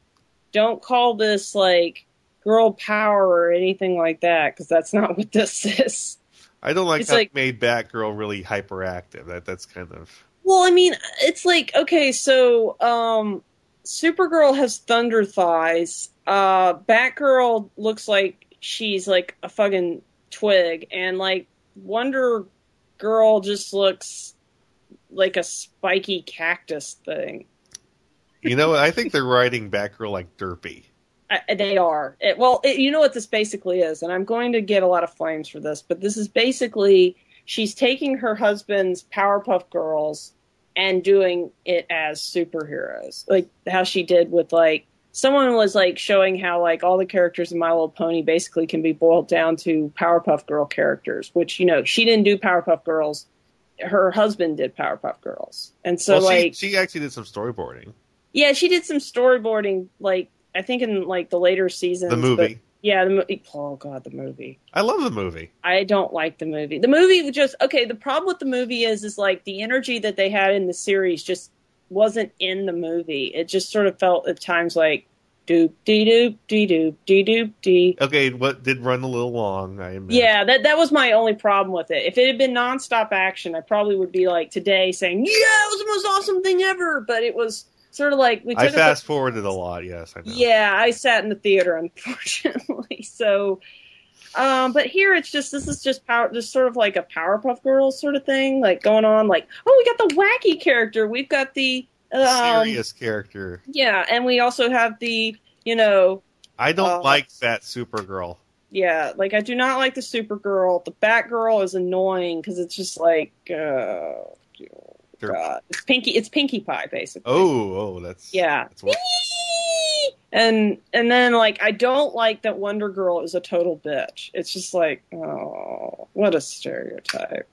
don't call this like girl power or anything like that because that's not what this is. I don't like It's how like- made Batgirl really hyperactive. That that's kind of Well, I mean, it's like okay, so um Supergirl has thunder thighs. Uh Batgirl looks like she's like a fucking twig and like Wonder Girl just looks like a spiky cactus thing. you know. I think they're writing Batgirl like Derpy. I, they are. It, well, it, you know what this basically is, and I'm going to get a lot of flames for this, but this is basically she's taking her husband's Powerpuff Girls and doing it as superheroes, like how she did with like someone was like showing how like all the characters in My Little Pony basically can be boiled down to Powerpuff Girl characters, which you know she didn't do Powerpuff Girls, her husband did Powerpuff Girls, and so well, like she, she actually did some storyboarding. yeah, she did some storyboarding, like I think in like the later seasons. The movie. Yeah, the. Oh god, the movie. I love the movie. I don't like the movie. The movie just okay. The problem with the movie is, is like the energy that they had in the series just wasn't in the movie. It just sort of felt at times like doop dee doop dee doop dee doop dee. Okay, what did run a little long? I admit. Yeah, that that was my only problem with it. If it had been nonstop action, I probably would be like today saying, "Yeah, it was the most awesome thing ever." But it was sort of like we I fast forwarded a lot. Yes, I know. Yeah, I sat in the theater, unfortunately. So, um, but here it's just this is just power, just sort of like a Powerpuff Girls sort of thing, like going on. Like, oh, we got the wacky character, we've got the um, Serious character. yeah, and we also have the you know I don't uh, like that Supergirl. yeah, like I do not like the Supergirl. The Batgirl is annoying because it's just like, uh, Sure. Uh, God, it's Pinky, it's Pinkie Pie basically. Oh, oh, that's Yeah. That's what, And and then like I don't like that Wonder Girl is a total bitch. It's just like, oh, what a stereotype.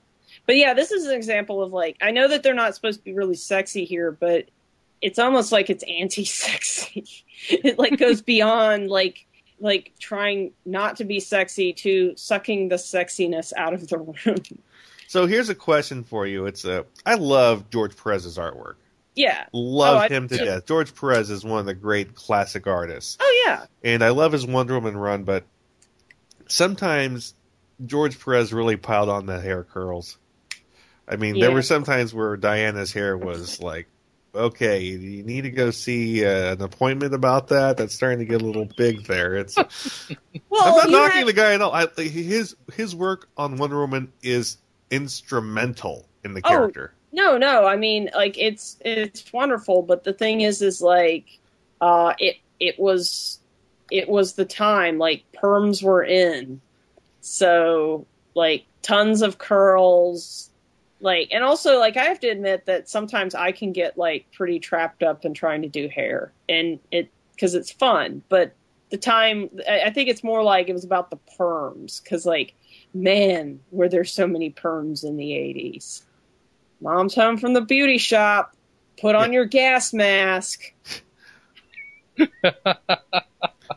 But yeah, this is an example of like I know that they're not supposed to be really sexy here, but it's almost like it's anti-sexy. it like goes beyond like like trying not to be sexy to sucking the sexiness out of the room. So here's a question for you. It's uh, I love George Perez's artwork. yeah. Love Oh, him to death. George Perez is one of the great classic artists. Oh yeah. and I love his Wonder Woman run, but sometimes George Perez really piled on the hair curls. I mean, there were some times where Diana's hair was like, okay, you need to go see uh, an appointment about that. That's starting to get a little big there. It's Well, I'm not knocking had- the guy at all. I, his his work on Wonder Woman is instrumental in the Oh, character. No, no. I mean, like it's it's wonderful, but the thing is, is like, uh, it it was it was the time like perms were in, so like tons of curls, like, and also like I have to admit that sometimes I can get like pretty trapped up in trying to do hair, and it because it's fun, but the time I I think it's more like it was about the perms because like man, were there so many perms in the eighties. Mom's home from the beauty shop. Put on your gas mask.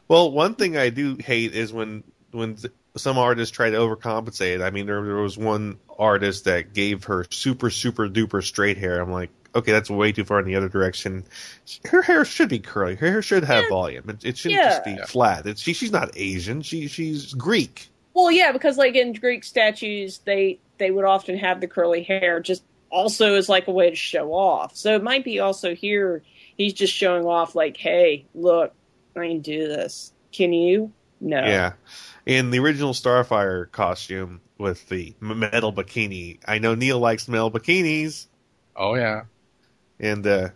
Well, one thing I do hate is when when some artists try to overcompensate. I mean, there, there was one artist that gave her super super duper straight hair. I'm like, okay, that's way too far in the other direction. Her hair should be curly. Her hair should have Yeah. volume. It, it shouldn't just be flat. It's, she she's not Asian. She she's Greek. Well, yeah, because like in Greek statues, they they would often have the curly hair, just also as like a way to show off. So it might be also here. He's just showing off, like, hey, look, I can do this. Can you? No. Yeah. In the original Starfire costume with the metal bikini, I know Neil likes metal bikinis. Oh yeah. And uh,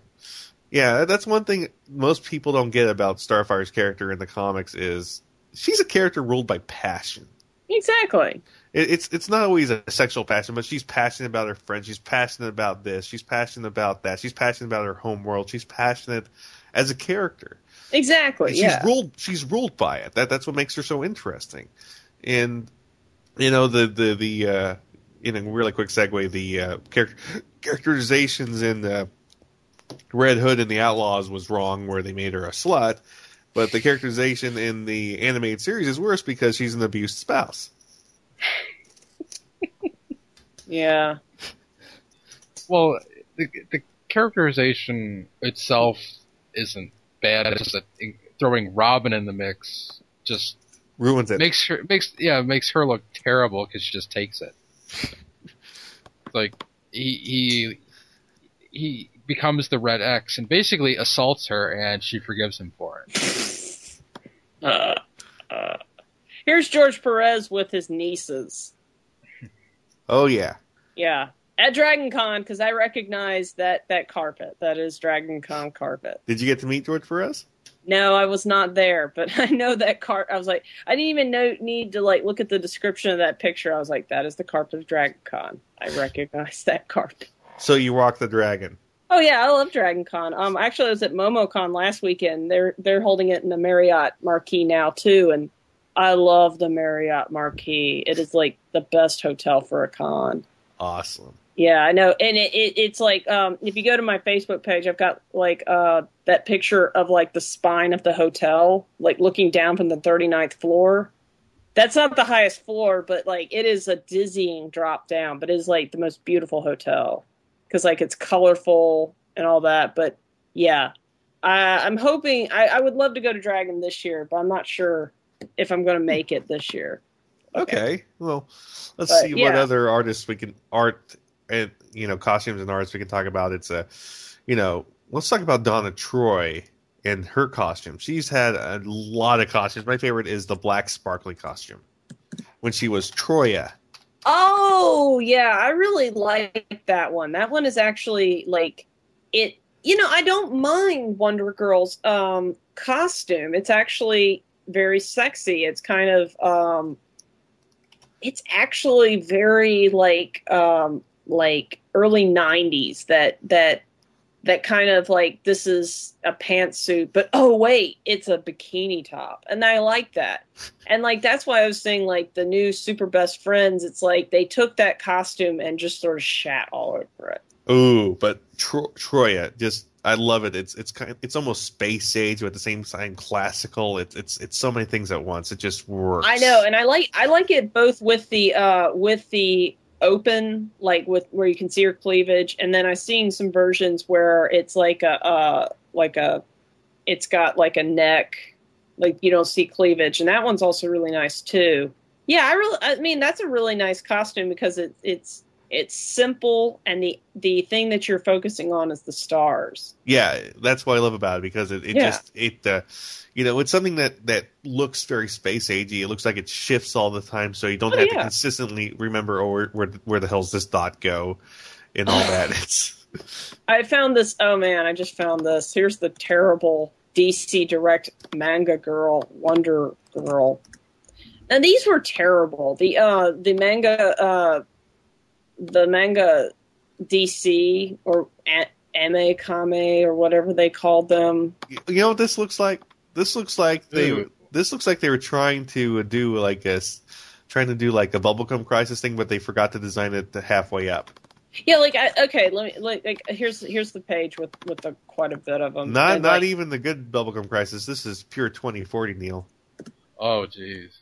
yeah, that's one thing most people don't get about Starfire's character in the comics is she's a character ruled by passion. Exactly. It, it's it's not always a sexual passion, but she's passionate about her friends. She's passionate about this. She's passionate about that. She's passionate about her home world. She's passionate as a character. Exactly. She's yeah. ruled. She's ruled by it. That that's what makes her so interesting. And you know the the the uh, in a really quick segue, the uh, character characterizations in the Red Hood and the Outlaws was wrong, where they made her a slut. But the characterization in the animated series is worse because she's an abused spouse. yeah. Well, the, the characterization itself isn't bad. It's just that throwing Robin in the mix just Ruins it. makes her makes yeah makes her look terrible because she just takes it. like he he he becomes the Red X and basically assaults her, and she forgives him for it. Uh, uh. Here's George Perez with his nieces. oh yeah. Yeah. At Dragon Con, because I recognize that that carpet. That is Dragon Con carpet. Did you get to meet George Perez? No, I was not there, but I know that cart. I was like, I didn't even know need to like look at the description of that picture. I was like, that is the carpet of Dragon Con. I recognize that carpet. So you walk the dragon. Oh yeah, I love Dragon Con. Um, actually, I was at MomoCon last weekend. They're they're holding it in the Marriott Marquis now too, and I love the Marriott Marquis. It is like the best hotel for a con. Awesome. Yeah, I know, and it, it it's like um, if you go to my Facebook page, I've got like uh, that picture of like the spine of the hotel, like looking down from the 39th floor. That's not the highest floor, but like it is a dizzying drop down. But it is like the most beautiful hotel because like it's colorful and all that. But yeah, Uh, I'm hoping. I, I would love to go to Dragon this year, but I'm not sure if I'm going to make it this year. Okay. Well, let's But, see what yeah. other artists we can art and you know costumes and arts we can talk about. It's a, you know, let's talk about Donna Troy and her costume. She's had a lot of costumes. My favorite is the black sparkly costume when she was Troia. Oh yeah, I really like that one. That one is actually like it. You know, I don't mind Wonder Girl's um, costume. It's actually very sexy. It's kind of um, it's actually very like um, like early '90s. That that that kind of like this is a pantsuit, but oh wait, it's a bikini top, and I like that. And like that's why I was saying like the new Super Best Friends. It's like they took that costume and just sort of shat all over it. Ooh, but Tro- Troia, just I love it. It's it's kind it's almost space age, but at the same time classical. It's it's it's so many things at once. It just works. I know, and I like I like it both with the uh with the open like with where you can see her cleavage, and then I've seen some versions where it's like a uh like a it's got like a neck like you don't see cleavage, and that one's also really nice too. Yeah, I really I mean that's a really nice costume because it, it's it's simple and the the thing that you're focusing on is the stars. Yeah, that's what I love about it because it, it Yeah. just it uh, you know it's something that that looks very space agey. It looks like it shifts all the time, so you don't Oh, have yeah. to consistently remember oh where where, where the hell's this dot go and all that. It's I found this. Oh man, I just found this. Here's the terrible DC Direct manga girl, Wonder Girl. And these were terrible. The uh, the manga, uh, the manga DC or a- Ame-Comi or whatever they called them. you know what this looks like. This looks like they Ooh. this looks like they were trying to uh, do like a s- trying to do like a bubblegum crisis thing, but they forgot to design it to halfway up. Yeah, like I, okay, let me like, like here's here's the page with with the, quite a bit of them. Not And, not like, even the good bubblegum crisis. This is pure twenty forty, Neil. Oh, jeez.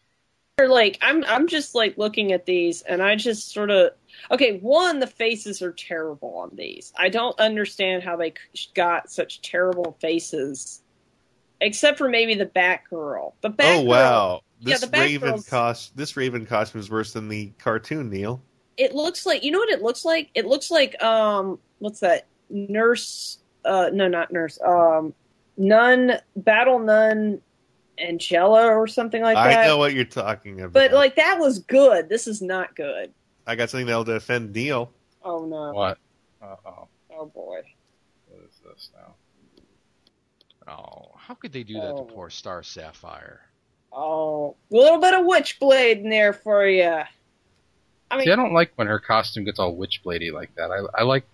They're like I'm I'm just like looking at these and I just sort of okay, one the faces are terrible on these. I don't understand how they got such terrible faces. Except for maybe the Batgirl. The Batgirl oh wow, Yeah, this the Raven cost this Raven costume is worse than the cartoon, Neil. it looks like you know what it looks like? It looks like um what's that? Nurse uh no not nurse. Um nun battle nun Angela or something like that. I know what you're talking about. But like that was good. This is not good. I got something that'll defend Neil. Oh no. What? Uh oh. Oh boy. What is this now? Oh, how could they do that Oh. to poor Star Sapphire? Oh, a little bit of witchblade in there for you. I mean, See, I don't like when her costume gets all witchbladey like that. I, I like,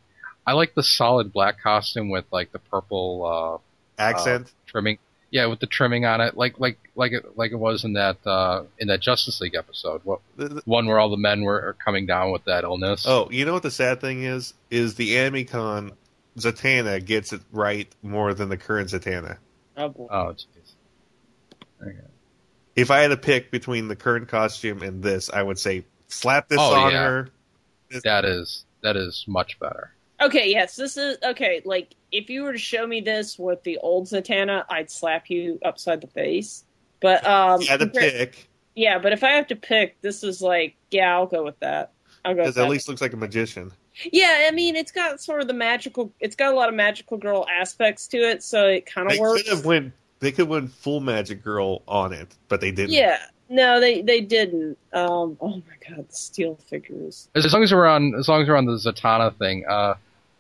I like the solid black costume with like the purple uh, Accent. uh, trimming. Yeah, with the trimming on it, like like like it like it was in that uh, in that Justice League episode. What The- the- one where all the men were coming down with that illness? oh, you know what the sad thing is? Is the Ame-Comi Zatanna gets it right more than the current Zatanna. oh, boy. oh, jeez. Okay. If I had to pick between the current costume and this, I would say slap this Oh, on yeah. her. That is that is much better. Okay. Yes, this is okay. Like, if you were to show me this with the old Zatanna, I'd slap you upside the face. But um, If I had to compar- pick yeah. But if I have to pick, this is like, yeah, I'll go with that. I'll go. Because at that. least looks like a magician. yeah. I mean, it's got sort of the magical. It's got a lot of magical girl aspects to it, so it kind of They works. could have went. They could win full Magic Girl on it, but they didn't. Yeah. No, they they didn't. Um. Oh my god, the steel figures. As long as we're on, as long as we're on the Zatanna thing, uh,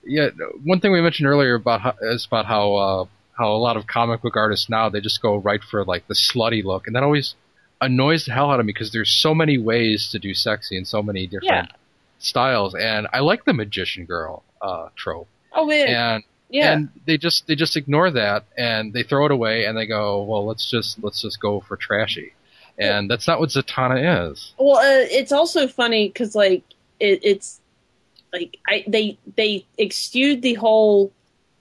yeah. One thing we mentioned earlier about how, is about how uh, how a lot of comic book artists now they just go right for like the slutty look, and that always annoys the hell out of me because there's so many ways to do sexy and so many different styles, and I like the magician girl uh, trope, Oh man. and yeah. and they just they just ignore that and they throw it away and they go, well, let's just let's just go for trashy, and that's not what Zatanna is. Well, uh, it's also funny because like it, it's like I they they exuded the whole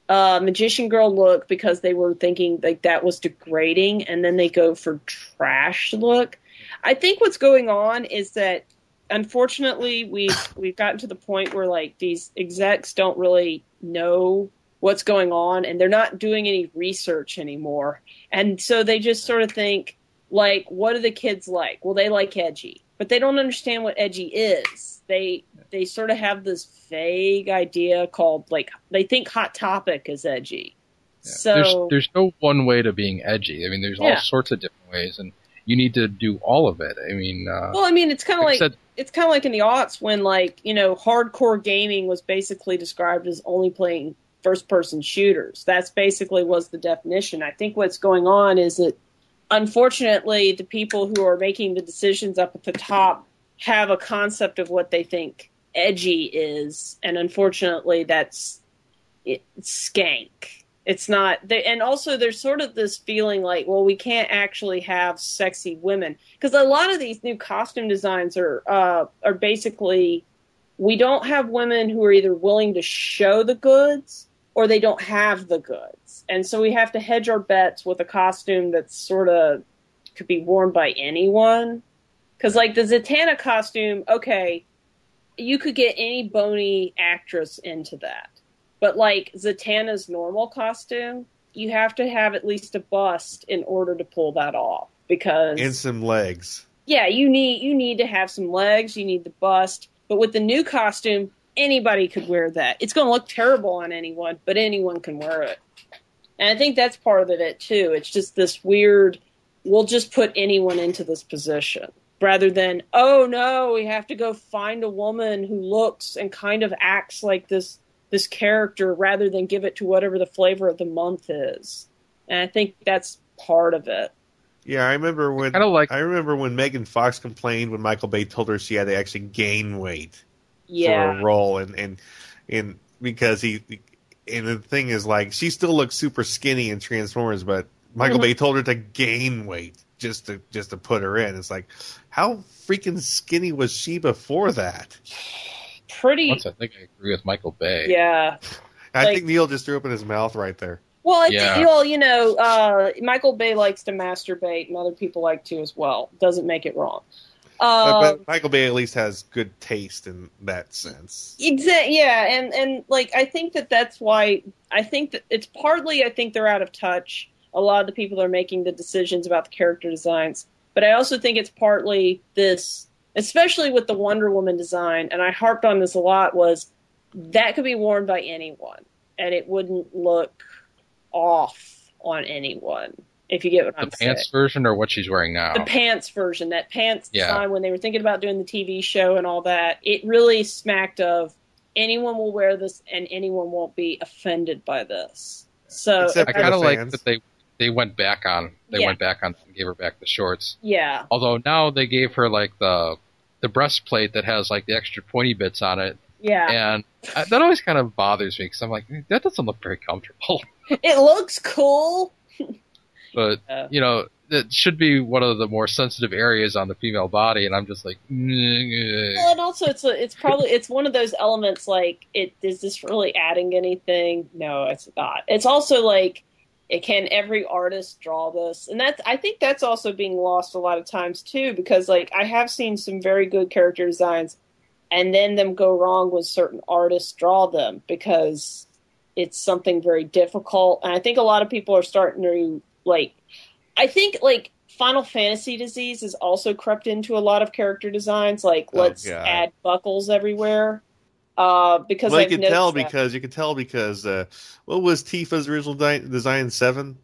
uh, magician girl look because they were thinking like that was degrading, and then they go for trash look. I think what's going on is that unfortunately we've we've gotten to the point where like these execs don't really know what's going on and they're not doing any research anymore. And so they just sort of think like what do the kids like? Well, they like edgy, but they don't understand what edgy is. They they sort of have this vague idea called like they think hot topic is edgy. Yeah. So there's there's no one way to being edgy. I mean, there's all sorts of different ways, and you need to do all of it. I mean, uh, well, I mean, it's kind of like like said- it's kind of like in the aughts when like you know hardcore gaming was basically described as only playing first person shooters. That's basically was the definition. I think what's going on is that unfortunately the people who are making the decisions up at the top have a concept of what they think edgy is, and unfortunately that's skank. It's not, they, and also there's sort of this feeling like, well, we can't actually have sexy women because a lot of these new costume designs are uh, are basically we don't have women who are either willing to show the goods or they don't have the goods, and so we have to hedge our bets with a costume that's sort of could be worn by anyone. Because like the Zatanna costume, okay, you could get any bony actress into that. But like Zatanna's normal costume, you have to have at least a bust in order to pull that off. Because and some legs. yeah, you need you need to have some legs, you need the bust. But with the new costume, anybody could wear that. It's going to look terrible on anyone, but anyone can wear it. And I think that's part of it too. It's just this weird. We'll just put anyone into this position rather than oh no, we have to go find a woman who looks and kind of acts like this this character rather than give it to whatever the flavor of the month is. And I think that's part of it. Yeah, I remember when Kinda like- I remember when Megan Fox complained when Michael Bay told her she had to actually gain weight Yeah. for a role, and and and because he and the thing is like she still looks super skinny in Transformers, but Michael Mhm. Bay told her to gain weight just to just to put her in. It's like how freaking skinny was she before that? Pretty once I think I agree with Michael Bay. yeah. I Like- think Neil just threw open his mouth right there. Well, I Yeah. well, you know, uh, Michael Bay likes to masturbate, and other people like to as well. Doesn't make it wrong. Uh, Um, but Michael Bay at least has good taste in that sense. Exa- yeah, and and like I think that that's why I think that it's partly I think they're out of touch. A lot of the people are making the decisions about the character designs, but I also think it's partly this, especially with the Wonder Woman design, and I harped on this a lot. Was that could be worn by anyone, and it wouldn't look off on anyone if you get what The I'm pants version or what she's wearing now? The pants version, that pants Yeah. design, when they were thinking about doing the TV show and all that, it really smacked of anyone will wear this and anyone won't be offended by this. So, Except I kind of like that they they went back on they Yeah. went back on and gave her back the shorts. yeah, Although now they gave her like the the breastplate that has like the extra pointy bits on it, yeah, and I, that always kind of bothers me because I'm like that doesn't look very comfortable. it looks cool. But Yeah. you know it should be one of the more sensitive areas on the female body, and I'm just like, "Mm, Well, and also it's a, it's probably it's one of those elements like it is this really adding anything? No, it's not. It's also like it can every artist draw this, and that's I think that's also being lost a lot of times too because like I have seen some very good character designs, and then them go wrong when certain artists draw them because it's something very difficult, and I think a lot of people are starting to like I think like Final Fantasy disease has also crept into a lot of character designs. Like Oh, let's God. add buckles everywhere. Uh, because well, you I've can tell that. because you can tell because uh, what was Tifa's original di- design seven,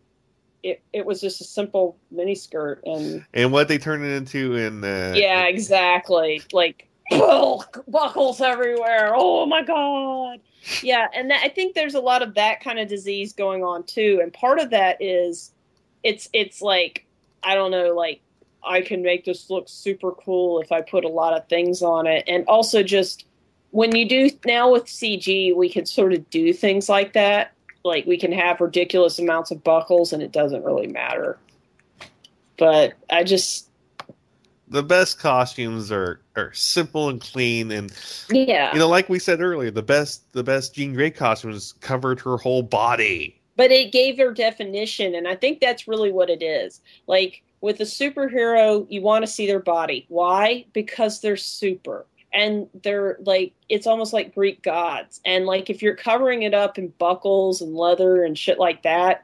it, it was just a simple mini skirt and and what they turned it into in uh, yeah, exactly. Like bulk, buckles everywhere. Oh my god. Yeah, and that, I think there's a lot of that kind of disease going on too. And part of that is it's it's like I don't know, like I can make this look super cool if I put a lot of things on it. And also just when you do now with CG, we can sort of do things like that. Like we can have ridiculous amounts of buckles and it doesn't really matter. But I just the best costumes are are simple and clean and yeah. you know like we said earlier the best the best Jean Grey costumes covered her whole body. But it gave their definition and i think that's really what it is like with a superhero you want to see their body why because they're super and they're like it's almost like Greek gods. And like if you're covering it up in buckles and leather and shit like that,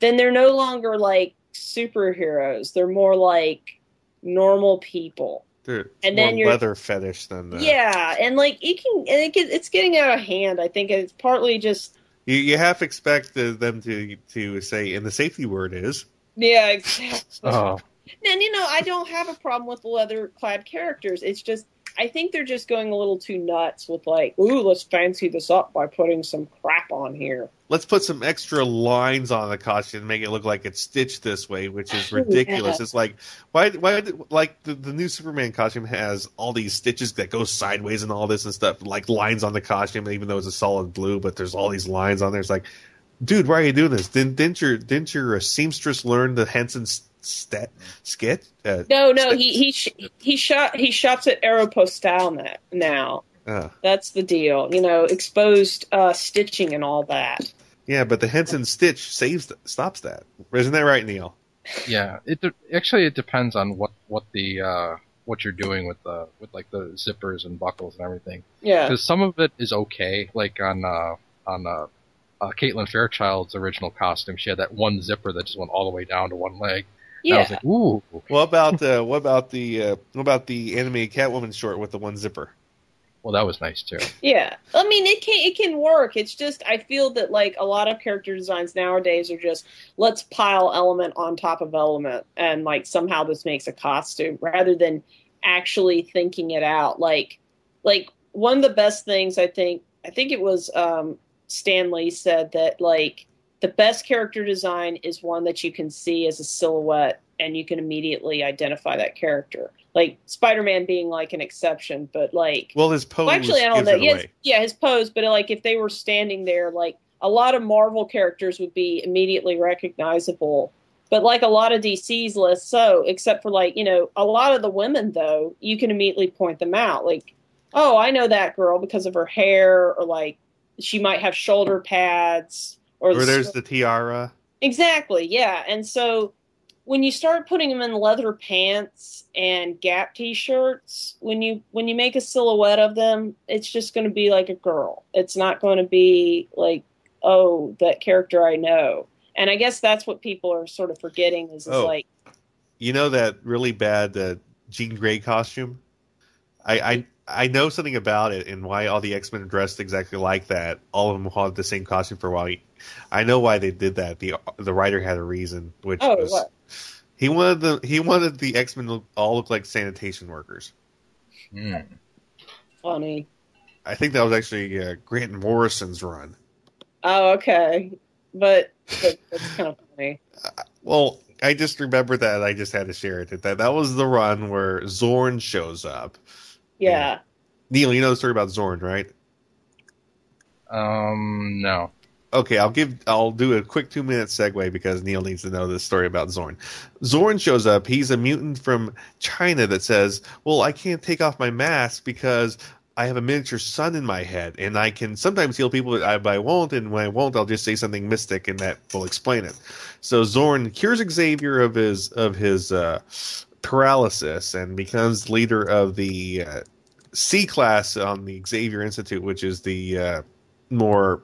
then they're no longer like superheroes. They're more like normal people. Dude, And more then you're- leather fetish than that. Yeah, and like it can, and it get, it's getting out of hand. I think it's partly just You, you have to expect the, them to to say, and the safety word is yeah, exactly. Oh, And you know, I don't have a problem with leather clad characters. It's just I think they're just going a little too nuts with like, ooh, let's fancy this up by putting some crap on here. let's put some extra lines on the costume and make it look like it's stitched this way, which is ridiculous. yeah. It's like why why like the, the new Superman costume has all these stitches that go sideways and all this and stuff, like lines on the costume, even though it's a solid blue, but there's all these lines on there. It's like, dude, why are you doing this? Didn't didn't your didn't your seamstress learn the Henson stat skit? Uh, No, no, st- he he sh- he shot he shops at Aeropostale na- now. uh, That's the deal. You know, exposed uh, stitching and all that. yeah, but the Henson stitch saves stops that. Isn't that right, Neil? yeah. It de- actually it depends on what what the uh, what you're doing with the with like the zippers and buckles and everything. Yeah, Because some of it is okay, like on uh, on uh, uh, Caitlin Fairchild's original costume, she had that one zipper that just went all the way down to one leg. And I yeah. was like, ooh, What about uh, what about the uh, what about the animated Catwoman short with the one zipper? well, that was nice too. Yeah, I mean it can it can work. It's just I feel that like a lot of character designs nowadays are just let's pile element on top of element and like somehow this makes a costume rather than actually thinking it out. Like like one of the best things I think I think it was um Stan Lee said that like the best character design is one that you can see as a silhouette and you can immediately identify that character. Like Spider-Man being like an exception, but like Well, his pose well, actually, I don't know. Yes, yeah, his pose, but like if they were standing there, like a lot of Marvel characters would be immediately recognizable. But like a lot of DC's less so, except for like, you know, a lot of the women though, you can immediately point them out. Like, oh, I know that girl because of her hair, or like she might have shoulder pads, or, Or the there's the tiara. Exactly, yeah. And so when you start putting them in leather pants and Gap t-shirts, when you when you make a silhouette of them, it's just going to be like a girl. It's not going to be like, oh, that character I know. And I guess that's what people are sort of forgetting is, is Oh. like, You know that really bad uh, Jean Grey costume? I, I I know something about it and why all the X Men dressed exactly like that. All of them had the same costume for a while. I know why they did that. the The writer had a reason, which oh, was what? he wanted the he wanted the X Men to all look like sanitation workers. Hmm. Funny. I think that was actually uh, Grant Morrison's run. Oh, okay. But, but that's kind of funny. Well, I just remember that. I just had to share it. That that was the run where Xorn shows up. Yeah. Neil, you know the story about Xorn, right? Um, no. Okay, I'll give I'll do a quick two minute segue because Neil needs to know this story about Xorn. Xorn shows up. He's a mutant from China that says, "Well, I can't take off my mask because I have a miniature sun in my head, and I can sometimes heal people, but I, but I won't. And when I won't, I'll just say something mystic, and that will explain it." So Xorn cures Xavier of his of his uh, paralysis and becomes leader of the uh, C class on the Xavier Institute, which is the uh, more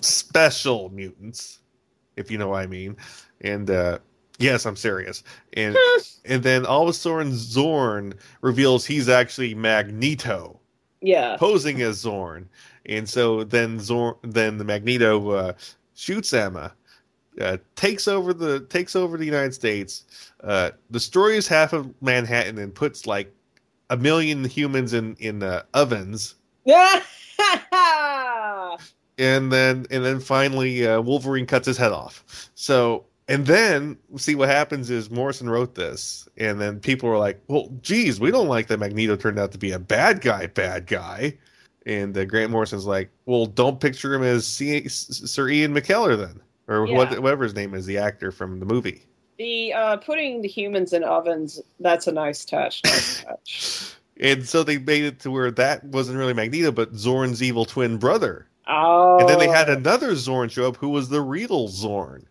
special mutants, if you know what I mean. And uh, yes, I'm serious. And and then all of a sudden, Xorn reveals he's actually Magneto, Yeah. posing as Xorn. And so then Xorn, then the Magneto uh, shoots Emma, uh, takes over the takes over the United States, uh, destroys half of Manhattan, and puts like a million humans in in uh, ovens. and then and then finally uh, Wolverine cuts his head off. So and then see what happens is Morrison wrote this, and then people were like, "Well, geez, we don't like that Magneto turned out to be a bad guy, bad guy." And uh, Grant Morrison's like, "Well, don't picture him as C- Sir Ian McKellar then, or Yeah. what, whatever his name is, the actor from the movie." the uh, putting the humans in ovens, that's a nice touch. Nice touch. And so they made it to where that wasn't really Magneto, but Xorn's evil twin brother. Oh. And then they had another Xorn show up who was the real Xorn.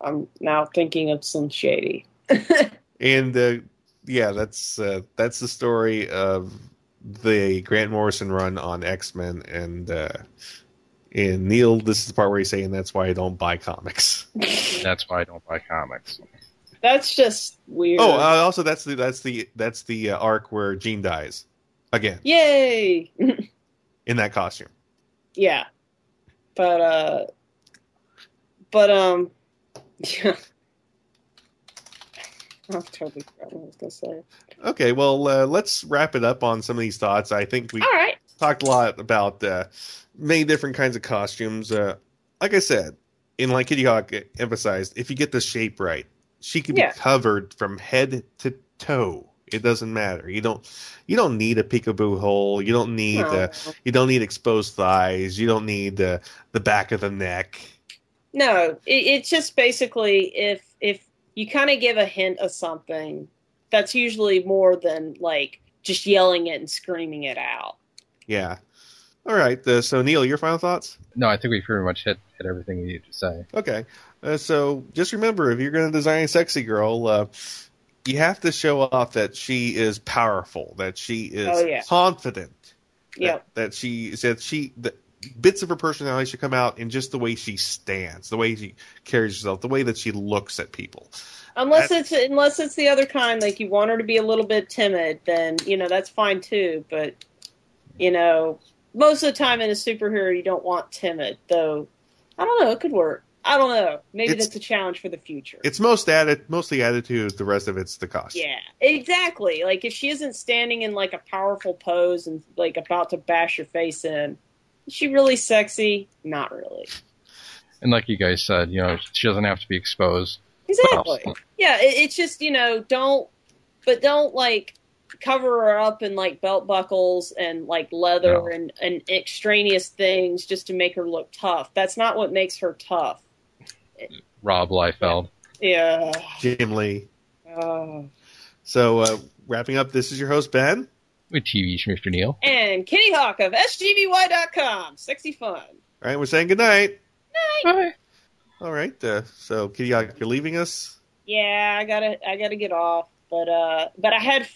I'm now thinking of some shady. and uh, yeah, that's uh, that's the story of the Grant Morrison run on X Men, and uh, and Neil, this is the part where he's saying that's why I don't buy comics. That's why I don't buy comics. That's just weird. Oh, uh, also that's the that's the that's the uh, arc where Jean dies again Yay! in that costume. yeah. But uh but um yeah. I totally forgot what I was gonna say. Okay, well, uh, let's wrap it up on some of these thoughts. I think we All right. Talked a lot about uh, many different kinds of costumes. Uh, like I said, and like Kittyhawk emphasized, if you get the shape right, she can Yeah. be covered from head to toe. It doesn't matter. You don't you don't need a peekaboo hole. You don't need No. uh, you don't need exposed thighs. You don't need uh, the back of the neck. No, it, it's just basically if if you kind of give a hint of something, that's usually more than like just yelling it and screaming it out. Yeah. All right. Uh, so Neil, your final thoughts? No, I think we pretty much hit, hit everything we needed to say. Okay. Uh, so just remember, if you're going to design a sexy girl, uh, you have to show off that she is powerful, that she is Oh, yeah. confident, Yep. that, that she that she that bits of her personality should come out in just the way she stands, the way she carries herself, the way that she looks at people. Unless That's- it's unless it's the other kind, like you want her to be a little bit timid, then you know that's fine too. But you know, most of the time in a superhero, you don't want timid. Though I don't know, it could work. I don't know. Maybe It's- that's a challenge for the future. It's most added, mostly attitude. The rest of it's the costume. Yeah, exactly. Like if she isn't standing in like a powerful pose and like about to bash your face in, is she really sexy? Not really. And like you guys said, you know, she doesn't have to be exposed. Exactly. Yeah, it, it's just you know don't, but don't like cover her up in like belt buckles and like leather No. and and extraneous things just to make her look tough. That's not what makes her tough. Rob Liefeld. Yeah. Jim Lee. Uh, So uh, wrapping up, this is your host Ben. With TV Mr. Neil. and Kittyhawk of SGVY.com. Sexy fun. All right, we're saying good night. Bye. All right. Uh, so Kitty, Hawk, you're leaving us. Yeah, I gotta I gotta get off. But uh but I had